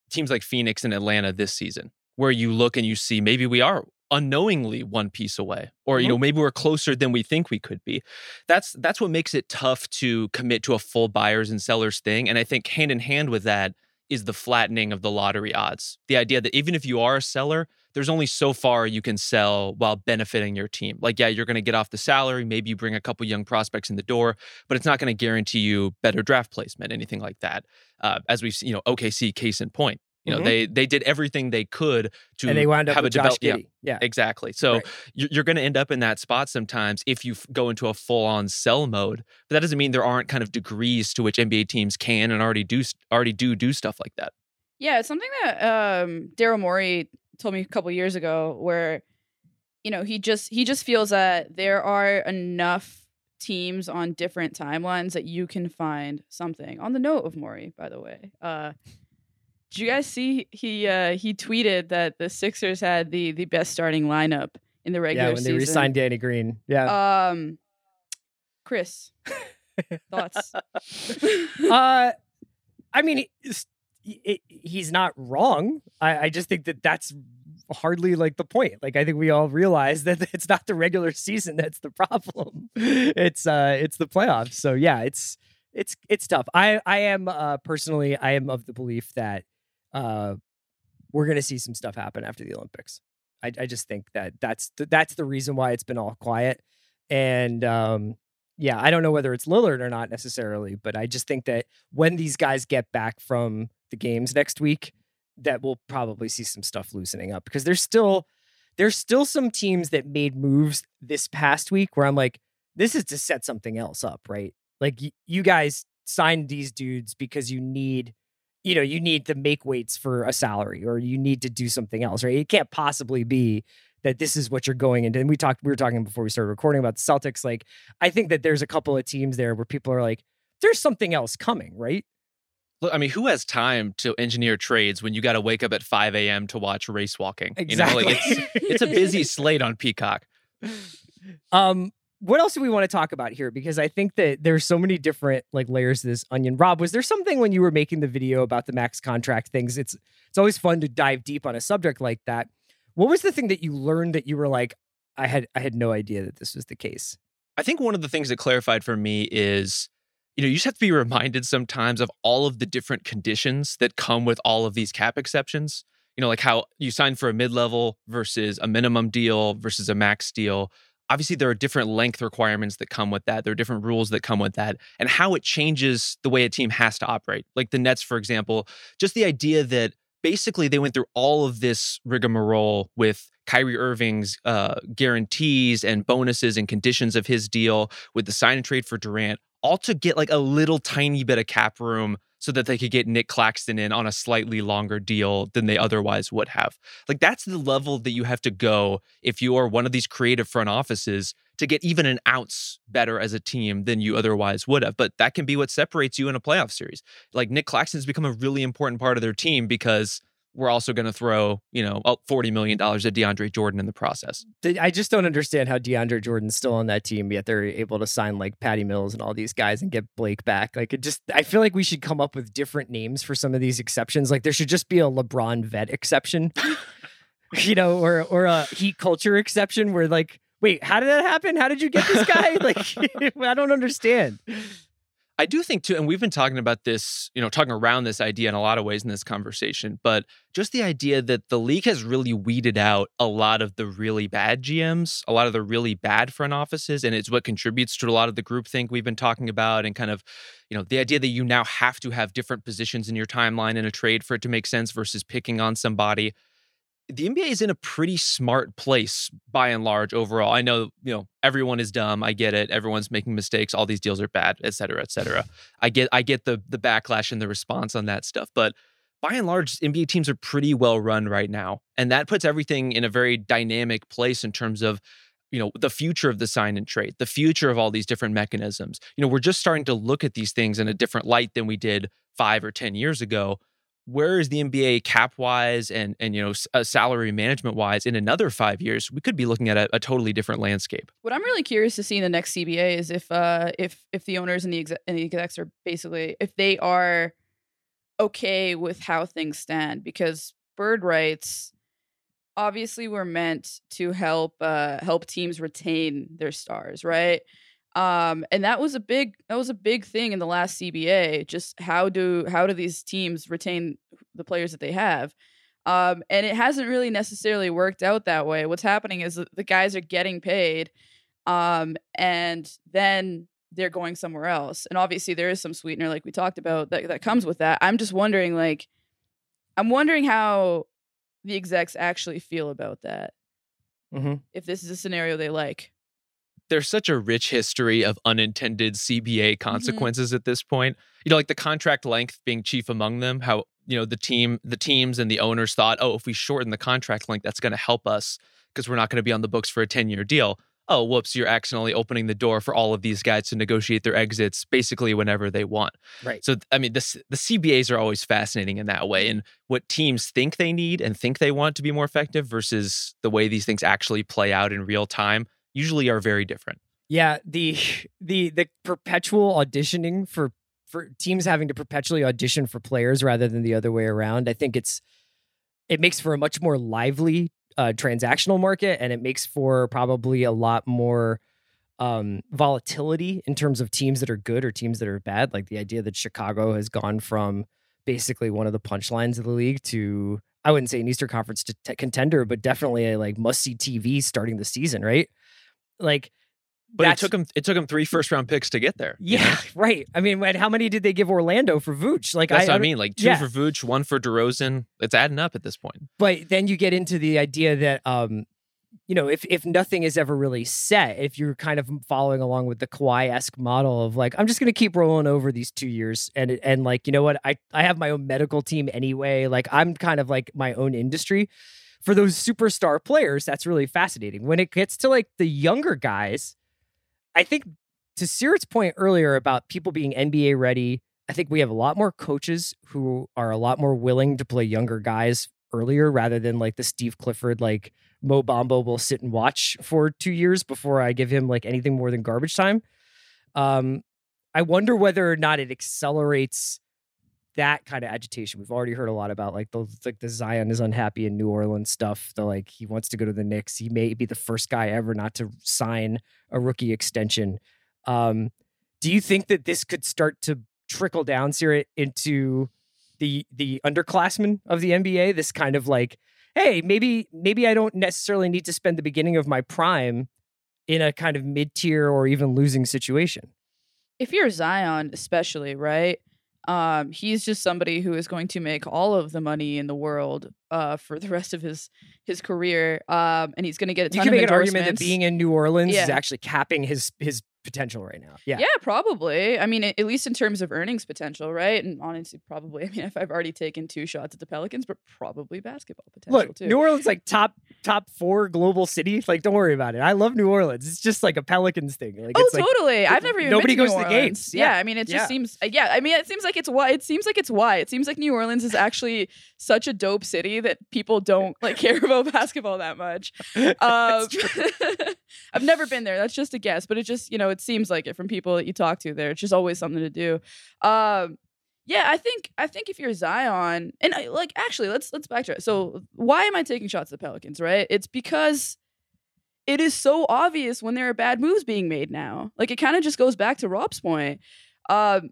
teams like Phoenix and Atlanta this season, where you look and you see maybe we are unknowingly one piece away or mm-hmm. you know maybe we're closer than we think we could be that's that's what makes it tough to commit to a full buyers and sellers thing and i think hand in hand with that is the flattening of the lottery odds the idea that even if you are a seller there's only so far you can sell while benefiting your team. Like, yeah, you're going to get off the salary. Maybe you bring a couple young prospects in the door, but it's not going to guarantee you better draft placement, anything like that. Uh, as we've seen, you know, OKC case in point. You know, mm-hmm. they they did everything they could to and they wound up have a develop. Yeah, yeah, exactly. So right. you're going to end up in that spot sometimes if you go into a full on sell mode. But that doesn't mean there aren't kind of degrees to which NBA teams can and already do already do do stuff like that. Yeah, it's something that um, Daryl Morey told me a couple years ago where you know he just he just feels that there are enough teams on different timelines that you can find something. On the note of Morey by the way uh did you guys see he uh he tweeted that the Sixers had the the best starting lineup in the regular yeah when season. they re-signed Danny Green. Yeah. Um Chris thoughts? Uh I mean it, he's not wrong. I, I just think that that's hardly like the point. Like I think we all realize that it's not the regular season that's the problem. it's uh it's the playoffs. So yeah, it's it's it's tough. I I am uh personally I am of the belief that uh we're going to see some stuff happen after the Olympics. I I just think that that's that's the reason why it's been all quiet and um yeah, I don't know whether it's Lillard or not necessarily, but I just think that when these guys get back from the games next week that we'll probably see some stuff loosening up because there's still there's still some teams that made moves this past week where I'm like, this is to set something else up, right? Like y- you guys signed these dudes because you need, you know, you need to make weights for a salary or you need to do something else, right? It can't possibly be that this is what you're going into. And we talked, we were talking before we started recording about the Celtics. Like, I think that there's a couple of teams there where people are like, there's something else coming, right? Look, I mean, who has time to engineer trades when you got to wake up at 5 a.m. to watch race walking? Exactly. You know, like it's, it's a busy slate on Peacock. Um, what else do we want to talk about here? Because I think that there's so many different like layers to this onion. Rob, was there something when you were making the video about the max contract things? It's it's always fun to dive deep on a subject like that. What was the thing that you learned that you were like, I had I had no idea that this was the case? I think one of the things that clarified for me is, you know, you just have to be reminded sometimes of all of the different conditions that come with all of these cap exceptions. You know, like how you sign for a mid level versus a minimum deal versus a max deal obviously there are different length requirements that come with that there are different rules that come with that and how it changes the way a team has to operate like the nets for example just the idea that basically they went through all of this rigmarole with Kyrie Irving's uh, guarantees and bonuses and conditions of his deal with the sign and trade for Durant, all to get like a little tiny bit of cap room so that they could get Nic Claxton in on a slightly longer deal than they otherwise would have. Like that's the level that you have to go if you are one of these creative front offices to get even an ounce better as a team than you otherwise would have. But that can be what separates you in a playoff series. Like Nic Claxton's become a really important part of their team because we're also going to throw, you know, $40 million at DeAndre Jordan in the process. I just don't understand how DeAndre Jordan's still on that team, yet they're able to sign like Patty Mills and all these guys and get Blake back. Like it just, I feel like we should come up with different names for some of these exceptions. Like there should just be a LeBron vet exception, you know, or, or a heat culture exception where like, wait, how did that happen? How did you get this guy? like, I don't understand. I do think too, and we've been talking about this, you know, talking around this idea in a lot of ways in this conversation, but just the idea that the league has really weeded out a lot of the really bad GMs, a lot of the really bad front offices, and it's what contributes to a lot of the groupthink we've been talking about, and kind of, you know, the idea that you now have to have different positions in your timeline in a trade for it to make sense versus picking on somebody the NBA is in a pretty smart place by and large overall. I know, you know, everyone is dumb. I get it. Everyone's making mistakes. All these deals are bad, et cetera, et cetera. I get I get the the backlash and the response on that stuff. But by and large, NBA teams are pretty well run right now. And that puts everything in a very dynamic place in terms of you know the future of the sign and trade the future of all these different mechanisms you know we're just starting to look at these things in a different light than we did five or ten years ago where is the NBA cap wise and and you know uh, salary management wise in another five years? We could be looking at a, a, totally different landscape. What I'm really curious to see in the next CBA is if uh if if the owners and the exec- and the execs are basically if they are okay with how things stand because bird rights obviously were meant to help uh help teams retain their stars, right? Um, and that was a big that was a big thing in the last CBA. Just how do how do these teams retain the players that they have? Um, and it hasn't really necessarily worked out that way. What's happening is the guys are getting paid, um, and then they're going somewhere else. And obviously, there is some sweetener, like we talked about, that that comes with that. I'm just wondering, like, I'm wondering how the execs actually feel about that. Mm-hmm. If this is a scenario they like there's such a rich history of unintended CBA mm-hmm. consequences mm-hmm. at this point. You know, like the contract length being chief among them, how, you know, the team, the teams and the owners thought, oh, if we shorten the contract length, that's going to help us because we're not going to be on the books for a 10 year deal. Oh, whoops, you're accidentally opening the door for all of these guys to negotiate their exits basically whenever they want. Right. So, I mean, this, the CBAs are always fascinating in that way. And what teams think they need and think they want to be more effective versus the way these things actually play out in real time usually are very different. Yeah, the the the perpetual auditioning for for teams having to perpetually audition for players rather than the other way around. I think it's it makes for a much more lively uh, transactional market, and it makes for probably a lot more um, volatility in terms of teams that are good or teams that are bad. Like the idea that Chicago has gone from basically one of the punchlines of the league to I wouldn't say an Eastern Conference t- contender, but definitely a like must see TV starting the season, right? Like, but it took him it took him three first round picks to get there. Yeah, know? right. I mean, how many did they give Orlando for Vooch? Like, that's I, what I mean. Like two yeah. for Vooch, one for DeRozan. It's adding up at this point. But then you get into the idea that, um, you know, if if nothing is ever really set, if you're kind of following along with the Kawhi esque model of like, I'm just going to keep rolling over these two years, and and like, you know what, I I have my own medical team anyway. Like, I'm kind of like my own industry for those superstar players, that's really fascinating. When it gets to like the younger guys, I think to Seerat's point earlier about people being NBA ready, I think we have a lot more coaches who are a lot more willing to play younger guys earlier rather than like the Steve Clifford, like Mo Bamba will sit and watch for two years before I give him like anything more than garbage time. Um, I wonder whether or not it accelerates that kind of agitation. We've already heard a lot about like the like the Zion is unhappy in New Orleans stuff. The like he wants to go to the Knicks. He may be the first guy ever not to sign a rookie extension. Um, do you think that this could start to trickle down, Seerat, into the the underclassmen of the NBA? This kind of like, hey, maybe maybe I don't necessarily need to spend the beginning of my prime in a kind of mid tier or even losing situation. If you're Zion, especially, right? Um, he's just somebody who is going to make all of the money in the world uh, for the rest of his his career, um, and he's going to get a ton you can of make an argument that being in New Orleans Yeah. is actually capping his his potential right now. Yeah. Yeah, probably. I mean, at least in terms of earnings potential, right? And honestly, probably. I mean, if I've already taken two shots at the Pelicans, but probably basketball potential Look, too. New Orleans like top top four global city. Like, don't worry about it. I love New Orleans. It's just like a Pelicans thing. Like, Oh, it's like totally. I've never even nobody been to goes New to the Orleans. games. Yeah. Yeah. I mean, it just Yeah. seems. uh, Yeah, I mean, it seems like it's why. It seems like it's why. It seems like New Orleans is actually such a dope city that people don't like care about basketball that much. Um. I've never been there. That's just a guess, but it just you know it seems like it from people that you talk to there. It's just always something to do. Um, yeah, I think I think if you're Zion, and I, like actually, let's let's backtrack. So why am I taking shots at the Pelicans? Right? It's because it is so obvious when there are bad moves being made now. Like it kind of just goes back to Rob's point. Um,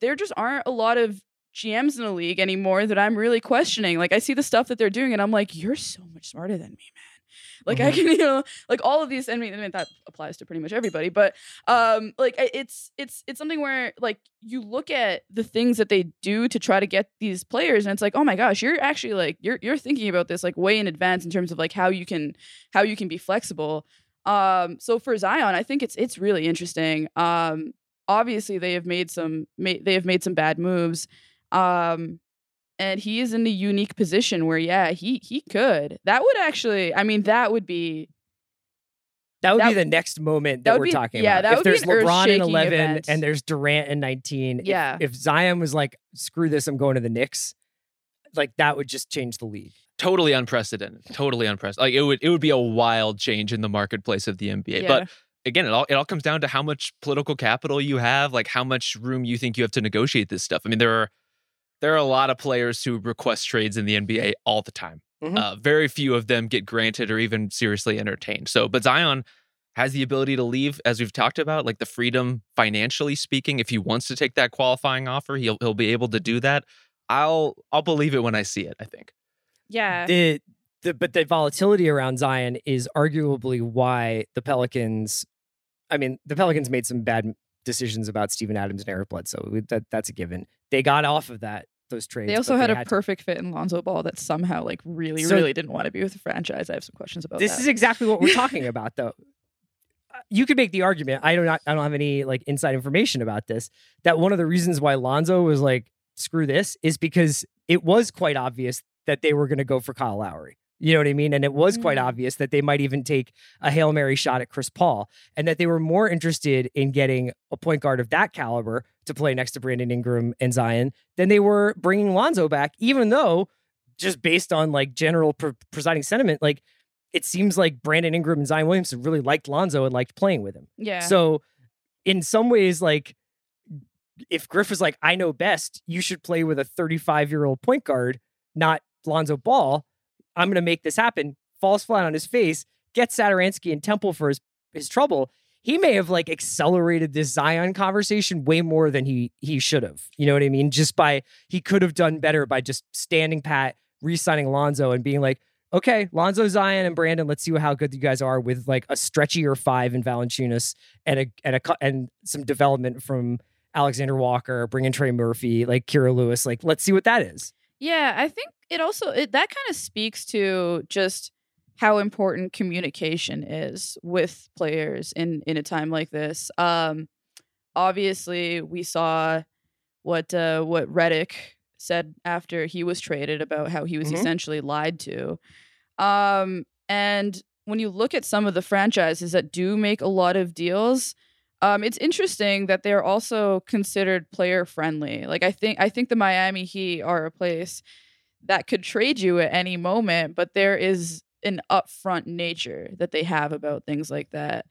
there just aren't a lot of GMs in the league anymore that I'm really questioning. Like I see the stuff that they're doing, and I'm like, you're so much smarter than me, man. Like I Mhm. can, you know, like all of these. I mean, I mean that applies to pretty much everybody, but um, like it's it's it's something where like you look at the things that they do to try to get these players, and it's like, oh my gosh, you're actually like you're you're thinking about this like way in advance in terms of like how you can how you can be flexible. Um, so for Zion, I think it's it's really interesting. Um, obviously they have made some ma- they have made some bad moves. Um, and he is in a unique position where yeah, he he could. That would actually I mean that would be that would that- be the next moment that that, we're be- talking yeah, about. that if would be there's an LeBron in 11 event. and there's Durant in 19, if- Yeah. if, Zion was like, screw this, I'm going to the Knicks, like that would just change the league. Totally unprecedented. Totally unprecedented. Like it would it would be a wild change in the marketplace of the NBA. yeah. But again, it all it all comes down to how much political capital you have, like how much room you think you have to negotiate this stuff. I mean, there are there are a lot of players who request trades in the NBA all the time. Mhm. Uh, very few of them get granted or even seriously entertained. So, but Zion has the ability to leave, as we've talked about, like the freedom financially speaking. If he wants to take that qualifying offer, he'll he'll be able to do that. I'll I'll believe it when I see it. I think. yeah. the, the but the volatility around Zion is arguably why the Pelicans. I mean, the Pelicans made some bad decisions about Steven Adams and Eric Bledsoe. We- That that's a given. They got off of that those trades. They also had they a to. perfect fit in Lonzo Ball that somehow like really, So- really didn't want to be with the franchise. I have some questions about that. This that. is exactly what we're talking about, though. Uh, You could make the argument. I don't. Not, I don't have any like inside information about this. That one of the reasons why Lonzo was like, "Screw this," is because it was quite obvious that they were going to go for Kyle Lowry. You know what I mean? And it was quite Mm. obvious that they might even take a hail mary shot at Chris Paul, and that they were more interested in getting a point guard of that caliber to play next to Brandon Ingram and Zion than they were bringing Lonzo back. Even though, just based on like general pre- presiding sentiment, like it seems like Brandon Ingram and Zion Williamson really liked Lonzo and liked playing with him. yeah. So, in some ways, like if Griff was like, I know best, you should play with a 35 year old point guard, not Lonzo Ball. I'm going to make this happen. Falls flat on his face, gets Satoransky and Temple for his, his trouble. He may have like accelerated this Zion conversation way more than he he should have. You know what I mean? Just by he could have done better by just standing pat, re-signing Lonzo and being like, okay, Lonzo, Zion, and Brandon, let's see how good you guys are with like a stretchier five in Valanciunas and a and a and some development from Alexander Walker, bringing Trey Murphy, like Kira Lewis. Like, let's see what that is. Yeah, I think it also it, that kind of speaks to just how important communication is with players in in a time like this. Um obviously we saw what uh what Redick said after he was traded about how he was Mhm. essentially lied to. Um and when you look at some of the franchises that do make a lot of deals, Um, it's interesting that they're also considered player friendly. Like I think I think the Miami Heat are a place that could trade you at any moment, but there is an upfront nature that they have about things like that.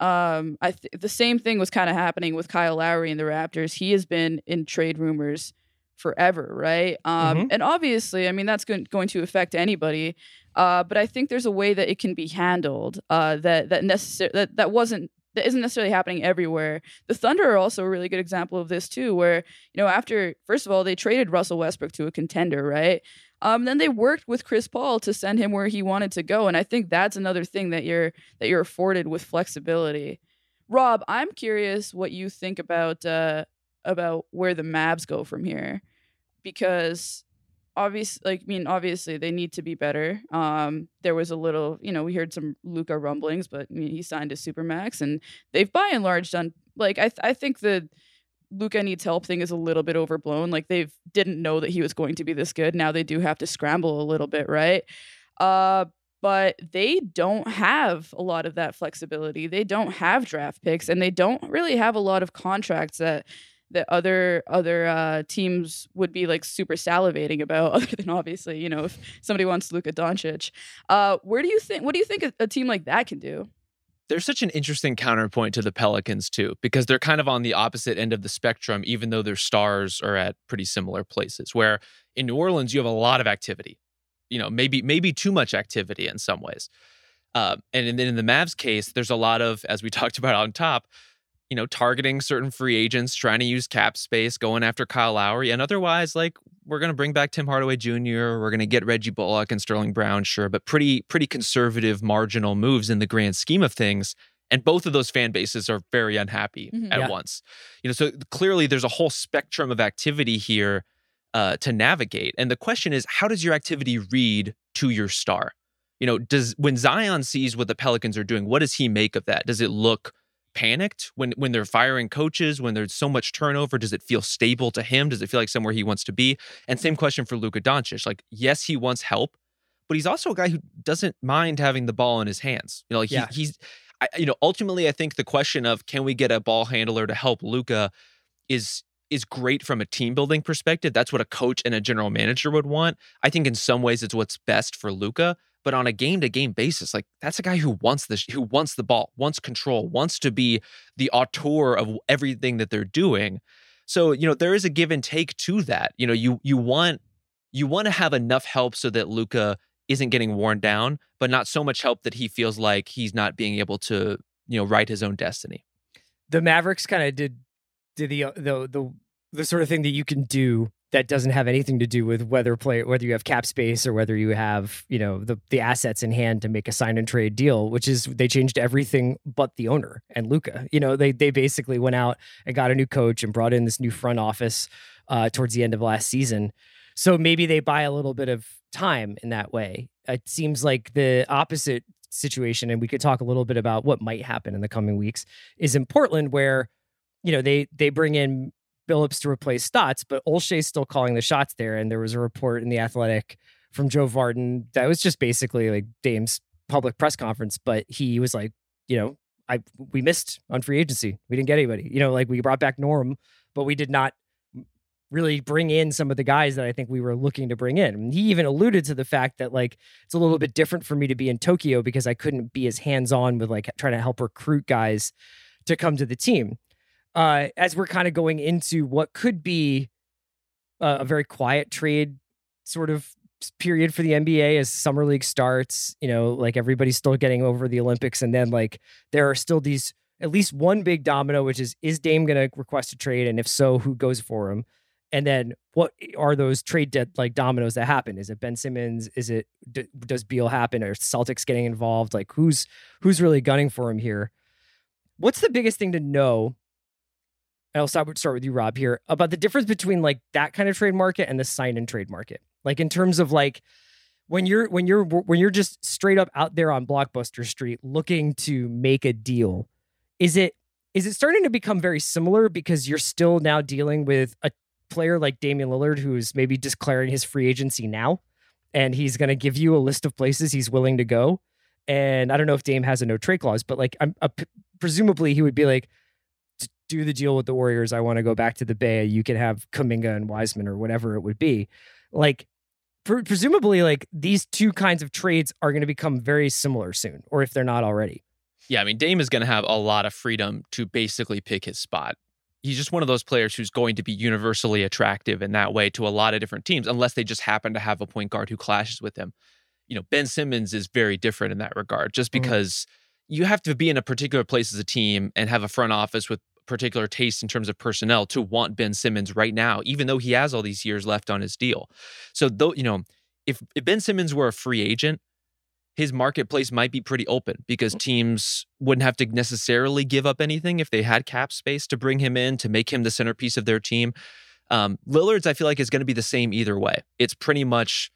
Um, I th- the same thing was kind of happening with Kyle Lowry and the Raptors. He has been in trade rumors forever, right? Um, mm-hmm. And obviously, I mean that's going, going to affect anybody. Uh, but I think there's a way that it can be handled uh, that that necessary that that wasn't that isn't necessarily happening everywhere. The Thunder are also a really good example of this too, where you know after first of all they traded Russell Westbrook to a contender, right? Um, then they worked with Chris Paul to send him where he wanted to go, and I think that's another thing that you're that you're afforded with flexibility. Rob, I'm curious what you think about uh, about where the Mavs go from here, because obviously like I mean obviously they need to be better. Um there was a little, you know, we heard some Luka rumblings, but I mean, he signed a supermax and they've by and large done like I th- I think the Luka needs help thing is a little bit overblown. Like they've didn't know that he was going to be this good. Now they do have to scramble a little bit, right? Uh but they don't have a lot of that flexibility. They don't have draft picks and they don't really have a lot of contracts that that other other uh, teams would be like super salivating about, other than obviously, you know, if somebody wants Luka Doncic. Uh, where do you think? What do you think a, a team like that can do? There's such an interesting counterpoint to the Pelicans too, because they're kind of on the opposite end of the spectrum, even though their stars are at pretty similar places. Where in New Orleans, you have a lot of activity, you know, maybe maybe too much activity in some ways. Uh, and then in the Mavs case, there's a lot of, as we talked about on top, you know, targeting certain free agents, trying to use cap space, going after Kyle Lowry. And otherwise, like, we're going to bring back Tim Hardaway Jr., we're going to get Reggie Bullock and Sterling Brown, sure, but pretty, pretty conservative marginal moves in the grand scheme of things. And both of those fan bases are very unhappy mm-hmm. at yeah. once. You know, so clearly there's a whole spectrum of activity here uh, to navigate. And the question is, how does your activity read to your star? You know, does when Zion sees what the Pelicans are doing, what does he make of that? Does it look panicked when when they're firing coaches when there's so much turnover does it feel stable to him? Does it feel like somewhere he wants to be? And same question for Luka Doncic like yes he wants help but he's also a guy who doesn't mind having the ball in his hands you know like he, yeah. he's I, you know ultimately I think the question of can we get a ball handler to help Luka is is great from a team building perspective. That's what a coach and a general manager would want. I think in some ways it's what's best for Luka but on a game to game basis like that's a guy who wants this who wants the ball wants control wants to be the auteur of everything that they're doing. So you know there is a give and take to that. You know you you want you want to have enough help so that Luka isn't getting worn down but not so much help that he feels like he's not being able to you know write his own destiny. The mavericks kind of did did the the the the sort of thing that you can do that doesn't have anything to do with whether play whether you have cap space or whether you have you know the the assets in hand to make a sign and trade deal which is they changed everything but the owner and Luka. you know they they basically went out and got a new coach and brought in this new front office uh, towards the end of last season so maybe they buy a little bit of time in that way it seems like the opposite situation and we could talk a little bit about what might happen in the coming weeks is in Portland where you know they they bring in Billups to replace Stotts, but Olshey's still calling the shots there. And there was a report in the Athletic from Joe Vardon that was just basically like Dame's public press conference, but he was like, you know, I we missed on free agency. We didn't get anybody. You know, like we brought back Norm, but we did not really bring in some of the guys that I think we were looking to bring in. And he even alluded to the fact that like it's a little bit different for me to be in Tokyo because I couldn't be as hands-on with like trying to help recruit guys to come to the team uh, as we're kind of going into what could be a, a very quiet trade sort of period for the NBA as summer league starts, you know, like everybody's still getting over the Olympics and then like there are still these at least one big domino which is is Dame going to request a trade and if so who goes for him? And then what are those trade de- like dominoes that happen? Is it Ben Simmons? Is it d- does Beal happen? Are Celtics getting involved? Like who's who's really gunning for him here? What's the biggest thing to know I'll start, start with you, Rob, here about the difference between like that kind of trade market and the sign and trade market. Like in terms of like when you're when you're when you're just straight up out there on Blockbuster Street looking to make a deal, is it is it starting to become very similar because you're still now dealing with a player like Damian Lillard who's maybe declaring his free agency now and he's going to give you a list of places he's willing to go. And I don't know if Dame has a no trade clause, but like I'm presumably he would be like, do the deal with the Warriors. I want to go back to the Bay. You can have Kuminga and Wiseman or whatever it would be. Like, pre- presumably, like these two kinds of trades are going to become very similar soon, or if they're not already. Yeah, I mean, Dame is going to have a lot of freedom to basically pick his spot. He's just one of those players who's going to be universally attractive in that way to a lot of different teams, unless they just happen to have a point guard who clashes with him. You know, Ben Simmons is very different in that regard, just Mhm. because you have to be in a particular place as a team and have a front office with particular taste in terms of personnel to want Ben Simmons right now, even though he has all these years left on his deal. So, though, you know, if, if Ben Simmons were a free agent, his marketplace might be pretty open because teams wouldn't have to necessarily give up anything if they had cap space to bring him in to make him the centerpiece of their team. Um, Lillard's, I feel like, is going to be the same either way. It's pretty much.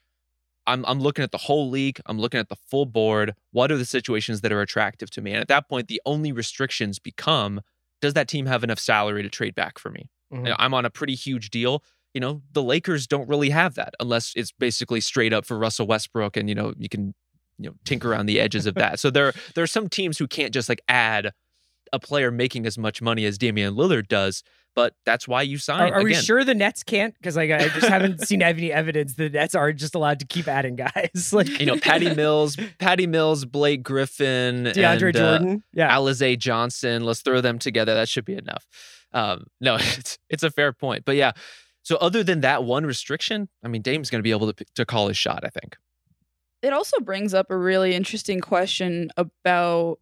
I'm, I'm looking at the whole league. I'm looking at the full board. What are the situations that are attractive to me? And at that point, the only restrictions become does that team have enough salary to trade back for me? Mhm. I'm on a pretty huge deal. You know, the Lakers don't really have that unless it's basically straight up for Russell Westbrook and, you know, you can, you know, tinker around the edges of that. so there, there are some teams who can't just like add a player making as much money as Damian Lillard does, but that's why you sign. Are, are we sure the Nets can't? Because like I just haven't seen any evidence the Nets are just allowed to keep adding guys like You know, Patty Mills, Patty Mills, Blake Griffin, DeAndre and, uh, Jordan. yeah, Alize Johnson. Let's throw them together. That should be enough. Um, no, it's it's a fair point. But yeah, so other than that one restriction, I mean, Dame's going to be able to to call his shot. I think. It also brings up a really interesting question about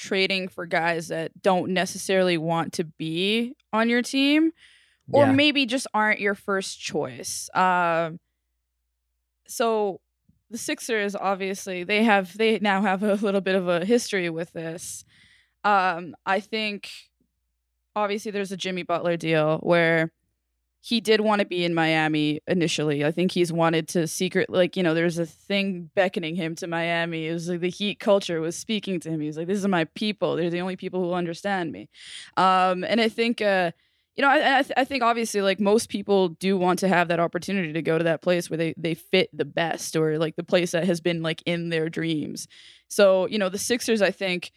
trading for guys that don't necessarily want to be on your team or Yeah. maybe just aren't your first choice. Um, so the Sixers obviously they have they now have a little bit of a history with this. Um, I think obviously there's a Jimmy Butler deal where he did want to be in Miami initially. I think he's wanted to secret like, you know, there's a thing beckoning him to Miami. It was like the heat culture was speaking to him. He was like, This is my people. They're the only people who will understand me. Um, and I think uh you know, I, I, th- I think obviously like most people do want to have that opportunity to go to that place where they they fit the best or like the place that has been like in their dreams. So, you know, the Sixers I think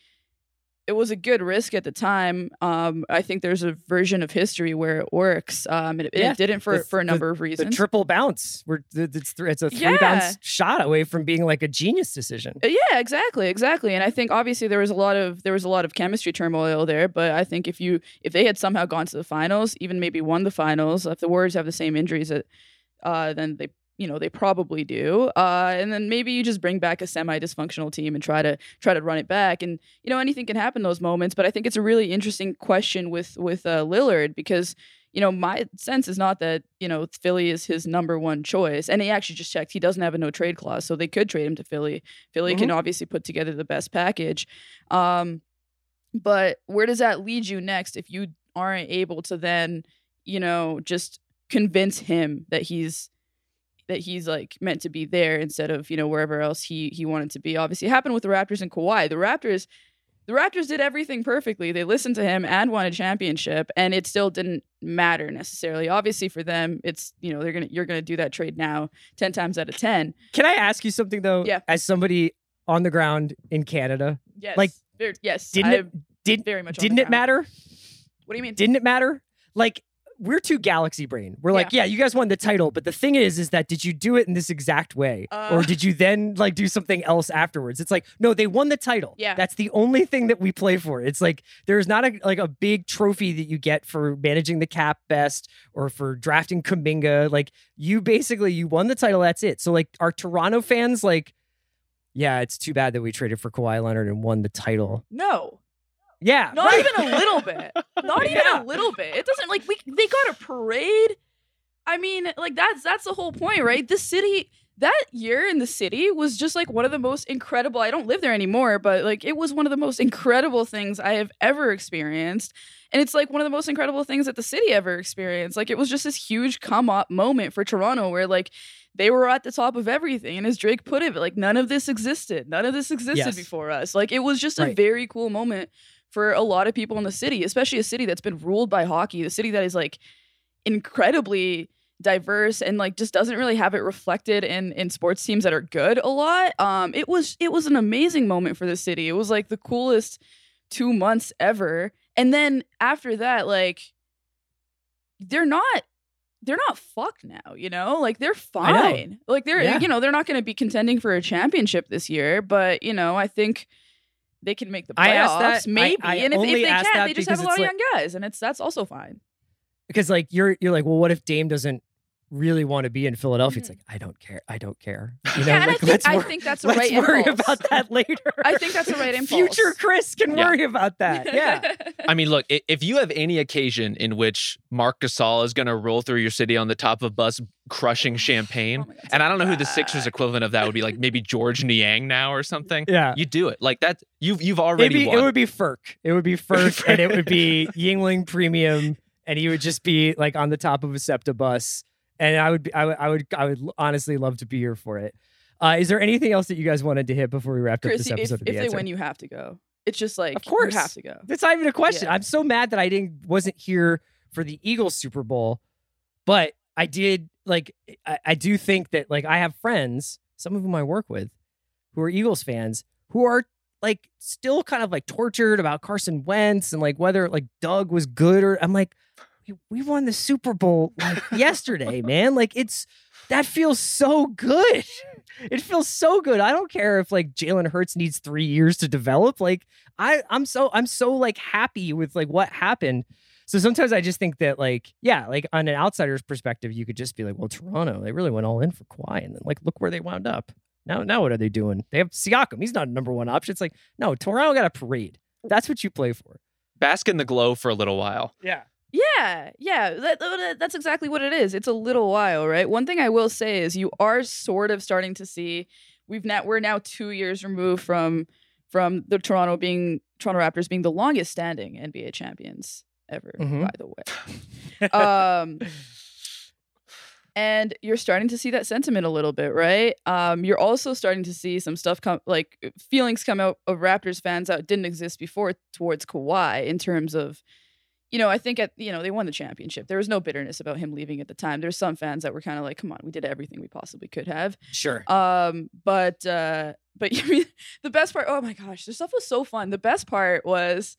it was a good risk at the time. Um, I think there's a version of history where it works. Um, and it, Yeah, it didn't for, the- for a the- number of the reasons. triple bounce. We're it's th- it's a three Yeah. bounce shot away from being like a genius decision. Uh, Yeah, exactly, exactly. And I think obviously there was a lot of there was a lot of chemistry turmoil there, but I think if you if they had somehow gone to the finals, even maybe won the finals, if the Warriors have the same injuries that uh then they you know they probably do uh and then maybe you just bring back a semi dysfunctional team and try to try to run it back and you know anything can happen in those moments but i think it's a really interesting question with with uh, lillard because you know my sense is not that you know philly is his number one choice and he actually just checked he doesn't have a no trade clause so they could trade him to philly. Philly can obviously put together the best package um but where does that lead you next if you aren't able to then you know just convince him that he's that he's like meant to be there instead of you know wherever else he he wanted to be. Obviously, it happened with the Raptors and Kawhi. The Raptors, the Raptors did everything perfectly. They listened to him and won a championship, and it still didn't matter necessarily. Obviously, for them, it's you know they're gonna you're gonna do that trade now ten times out of ten. Can I ask you something though? Yeah. As somebody on the ground in Canada, Yes, Like, yes, didn't it did very much didn't it matter? What do you mean? Didn't it matter? Like we're too galaxy brain. We're like, yeah, you guys won the title, but the thing is, is that did you do it in this exact way, Uh. or did you then like do something else afterwards? It's like, no, they won the title. Yeah. that's the only thing that we play for. It's like there's not a like a big trophy that you get for managing the cap best or for drafting Kuminga. Like you basically you won the title. That's it. So like, are Toronto fans like? Yeah, it's too bad that we traded for Kawhi Leonard and won the title. no, Yeah, not right. even a little bit. Not even Yeah. a little bit. It doesn't like we they got a parade. I mean, like that's that's the whole point, right? The city that year in the city was just like one of the most incredible. I don't live there anymore, but like it was one of the most incredible things I have ever experienced. And it's like one of the most incredible things that the city ever experienced. Like it was just this huge come up moment for Toronto where like they were at the top of everything. And as Drake put it, like none of this existed. None of this existed Yes. before us. Like it was just a very cool moment for a lot of people in the city, especially a city that's been ruled by hockey, the city that is like incredibly diverse and like just doesn't really have it reflected in in sports teams that are good a lot. Um it was it was an amazing moment for the city. It was like the coolest 2 months ever And then after that, like they're not they're not fucked now, you know? Like they're fine. Like they're Yeah. you know, they're not going to be contending for a championship this year, but you know, I think they can make the playoffs I asked that- maybe. I and if, if they can't, they just have a lot of it's young guys and it's that's also fine. because like you're you're like, well, what if Dame doesn't really want to be in Philadelphia? It's Mhm. like I don't care. I don't care. You know, Yeah, and I think, let's I wor- think that's a let's right worry impulse. about that later. I think that's a right impulse. Future Chris can Yeah. worry about that. Yeah. I mean, look, if you have any occasion in which Marc Gasol is going to roll through your city on the top of a bus crushing champagne, Oh God, and I don't know who the Sixers equivalent of that would be, like maybe Georges Niang now or something. Yeah. You do it like that. You've you've already Maybe won. it would be Ferk. It would be Ferk, and it would be Yuengling Premium, and he would just be like on the top of a SEPTA bus. And I would, be, I would, I would, I would honestly love to be here for it. Uh, is there anything else that you guys wanted to hit before we wrapped up this episode if of the they answer? win, you have to go. It's just like Of course. you have to go. That's not even a question. Yeah. I'm so mad that I didn't wasn't here for the Eagles Super Bowl, but I did like I, I do think that like I have friends, some of whom I work with, who are Eagles fans, who are like still kind of like tortured about Carson Wentz and like whether like Doug was good or I'm like, we, we won the Super Bowl like yesterday, man. Like it's that feels so good. It feels so good. I don't care if like Jalen Hurts needs three years to develop. Like I, I'm so I'm so like happy with like what happened. So sometimes I just think that like yeah, like on an outsider's perspective, you could just be like, well, Toronto, they really went all in for Kawhi, and then like look where they wound up. Now, now what are they doing? They have Siakam. He's not a number one option. It's like no, Toronto got a parade. That's what you play for. Bask in the glow for a little while. Yeah. Yeah, yeah, that, that- that's exactly what it is. It's a little while, right? One thing I will say is you are sort of starting to see we've now we're now two years removed from from the Toronto being Toronto Raptors being the longest standing NBA champions ever. Mhm. By the way, um, and you're starting to see that sentiment a little bit, right? Um, you're also starting to see some stuff come, like feelings come out of Raptors fans that didn't exist before towards Kawhi in terms of, you know, I think at you know they won the championship. There was no bitterness about him leaving at the time. There's some fans that were kind of like, "Come on, we did everything we possibly could have." Sure. Um, but uh, but you mean the best part, oh my gosh, this stuff was so fun. The best part was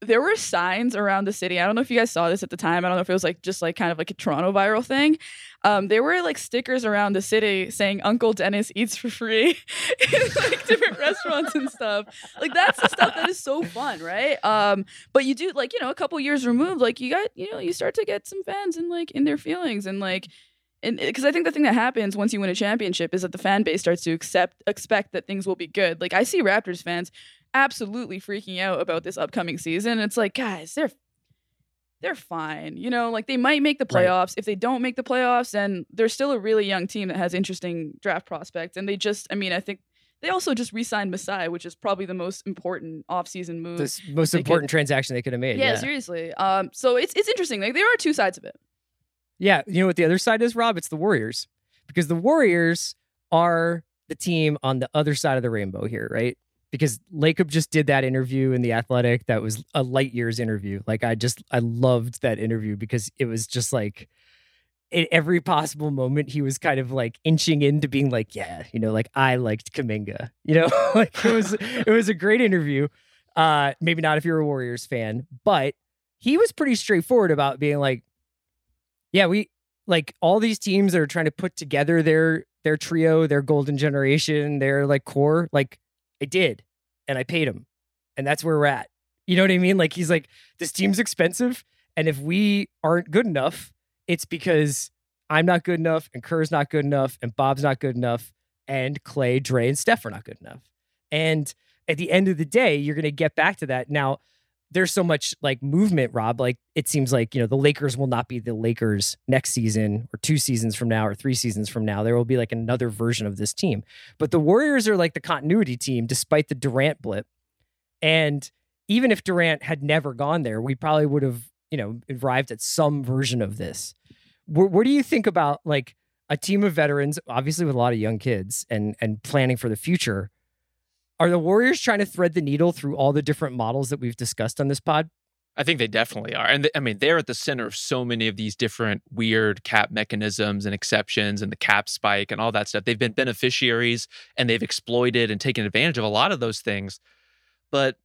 there were signs around the city. I don't know if you guys saw this at the time. I don't know if it was like just like kind of like a Toronto viral thing. Um, there were like stickers around the city saying Uncle Dennis eats for free in like different restaurants and stuff. Like that's the stuff that is so fun, right? Um, but you do like, you know, a couple years removed, like you got, you know, you start to get some fans and like in their feelings and like and because I think the thing that happens once you win a championship is that the fan base starts to accept expect that things will be good. Like I see Raptors fans absolutely freaking out about this upcoming season. It's like, guys, they're they're fine. You know, like they might make the Right. playoffs. If they don't make the playoffs, then they're still a really young team that has interesting draft prospects. And they just, I mean, I think they also just re-signed Masai, which is probably the most important offseason move. The most they could- important transaction they could have made. yeah, yeah. seriously. Um, so it's it's interesting. Like there are two sides of it. Yeah, you know what the other side is, Rob? It's the Warriors. Because the Warriors are the team on the other side of the rainbow here, right? Because Lacob just did that interview in the Athletic that was a light years interview. Like I just I loved that interview because it was just like in every possible moment he was kind of like inching into being like, yeah, you know, like I liked Kuminga. You know, like it was it was a great interview. Uh maybe not if you're a Warriors fan, but he was pretty straightforward about being like yeah, we like all these teams are trying to put together their their trio, their golden generation, their like core. Like I did, and I paid him, and that's where we're at. You know what I mean? Like he's like, this team's expensive, and if we aren't good enough, it's because I'm not good enough, and Kerr's not good enough, and Bob's not good enough, and Klay, Dre, and Steph are not good enough. And at the end of the day, you're gonna get back to that. Now, there's so much like movement, Rob. Like it seems like, you know, the Lakers will not be the Lakers next season or two seasons from now or three seasons from now. There will be like another version of this team. But the Warriors are like the continuity team despite the Durant blip. And even if Durant had never gone there, we probably would have, you know, arrived at some version of this. What, what do you think about like a team of veterans, obviously with a lot of young kids and and planning for the future? Are the Warriors trying to thread the needle through all the different models that we've discussed on this pod? I think they definitely are. And th- I mean, they're at the center of so many of these different weird cap mechanisms and exceptions and the cap spike and all that stuff. They've been beneficiaries and they've exploited and taken advantage of a lot of those things. But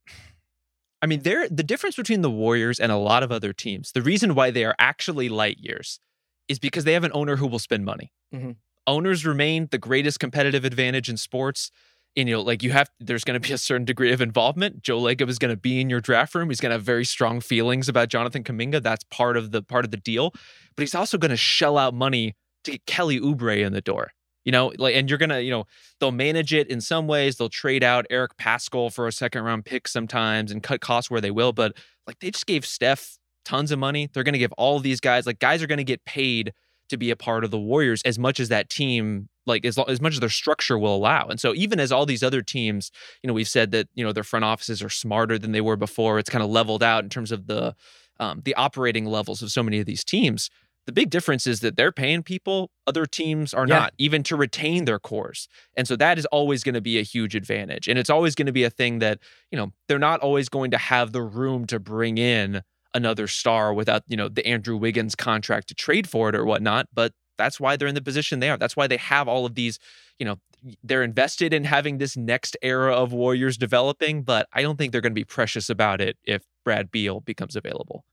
I mean, they're the difference between the Warriors and a lot of other teams. The reason why they are actually light years is because they have an owner who will spend money. Mm-hmm. Owners remain the greatest competitive advantage in sports. And you know, like you have, there's going to be a certain degree of involvement. Joe Lacob is going to be in your draft room. He's going to have very strong feelings about Jonathan Kuminga. That's part of the part of the deal. But he's also going to shell out money to get Kelly Oubre in the door. You know, like, and you're gonna, you know, they'll manage it in some ways. They'll trade out Eric Paschall for a second round pick sometimes and cut costs where they will. But like, they just gave Steph tons of money. They're gonna give all these guys, like, guys are gonna get paid to be a part of the Warriors as much as that team, like as, as much as their structure will allow. And so even as all these other teams, you know, we've said that, you know, their front offices are smarter than they were before. It's kind of leveled out in terms of the um, the operating levels of so many of these teams. The big difference is that they're paying people, other teams are Yeah. not, even to retain their cores. And so that is always going to be a huge advantage. And it's always going to be a thing that, you know, they're not always going to have the room to bring in another star without, you know, the Andrew Wiggins contract to trade for it or whatnot. But that's why they're in the position they are. That's why they have all of these, you know, they're invested in having this next era of Warriors developing, but I don't think they're going to be precious about it if Brad Beal becomes available.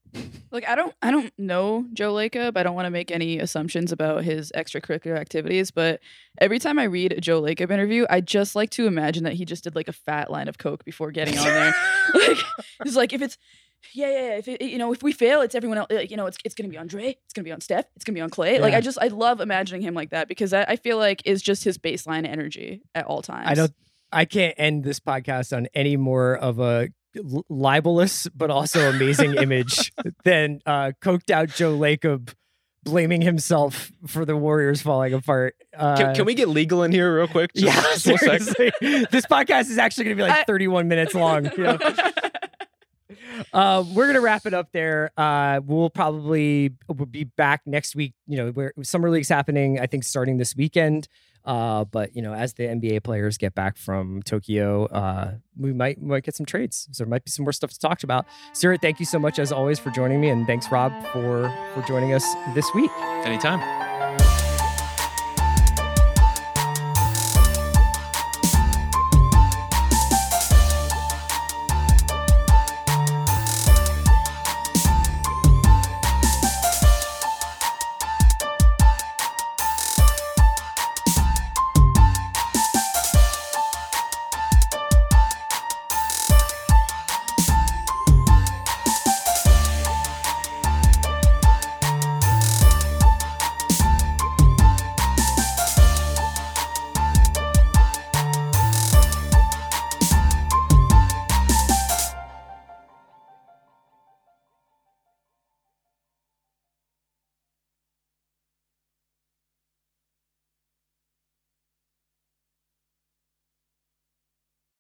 Like I don't I don't know Joe Lacob. I don't want to make any assumptions about his extracurricular activities, but every time I read a Joe Lacob interview, I just like to imagine that he just did like a fat line of coke before getting on there. like it's like if it's yeah, yeah, yeah. If it, you know, if we fail, it's everyone else. Like, you know, it's it's gonna be on Dre, it's gonna be on Steph, it's gonna be on Klay. Like I just I love imagining him like that because I, I feel like is just his baseline energy at all times. I don't. I can't end this podcast on any more of a libelous but also amazing image than uh, coked out Joe Lacob blaming himself for the Warriors falling apart. Uh, Can, can we get legal in here real quick? Just- Yeah, just seriously. this podcast is actually going to be like I- 31 minutes long. you know? Uh, we're gonna wrap it up there. Uh, we'll probably we'll be back next week. You know, where summer league's happening. I think starting this weekend. Uh, but you know, as the NBA players get back from Tokyo, uh, we might might get some trades. So there might be some more stuff to talk about. Seerat, thank you so much as always for joining me, and thanks Rob for for joining us this week. Anytime.